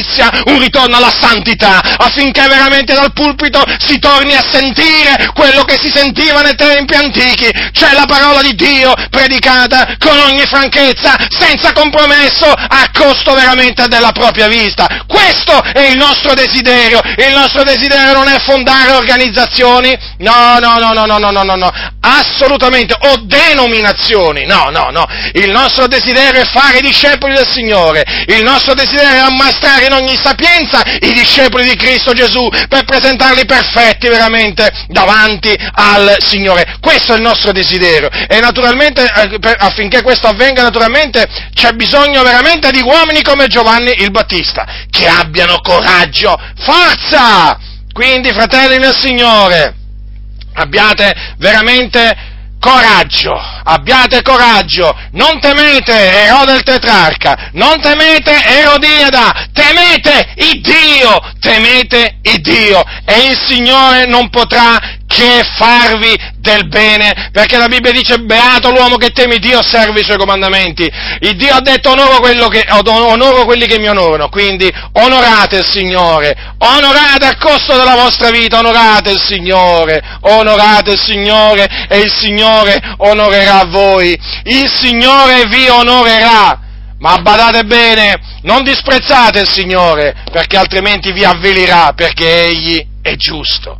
un ritorno alla santità, affinché veramente dal pulpito si torni a sentire quello che si sentiva nei tempi antichi, cioè la parola di Dio predicata con ogni franchezza, senza compromesso, a costo veramente della propria vista. Questo è il nostro desiderio. Il nostro desiderio non è fondare organizzazioni, no, no, no, no, no, no, no, no, no, assolutamente, o denominazioni, no, no, no. Il nostro desiderio è fare discepoli del Signore. Il nostro desiderio è ammastrare in ogni sapienza i discepoli di Cristo Gesù per presentarli perfetti veramente davanti al Signore. Questo è il nostro desiderio e naturalmente eh, affinché questo avvenga naturalmente c'è bisogno veramente di uomini come Giovanni il Battista, che abbiano coraggio, forza! Quindi, fratelli nel Signore, abbiate veramente coraggio, abbiate coraggio, non temete Erode il tetrarca, non temete Erodiada, temete il Dio, temete il Dio e il Signore non potrà che farvi del bene, perché la Bibbia dice beato l'uomo che teme Dio e serve i suoi comandamenti. Il Dio ha detto onoro, che, onoro, quelli che mi onorano, quindi onorate il Signore, onorate a costo della vostra vita, onorate il Signore, onorate il Signore e il Signore onorerà voi, il Signore vi onorerà. Ma badate bene, non disprezzate il Signore, perché altrimenti vi avvelirà, perché Egli è giusto.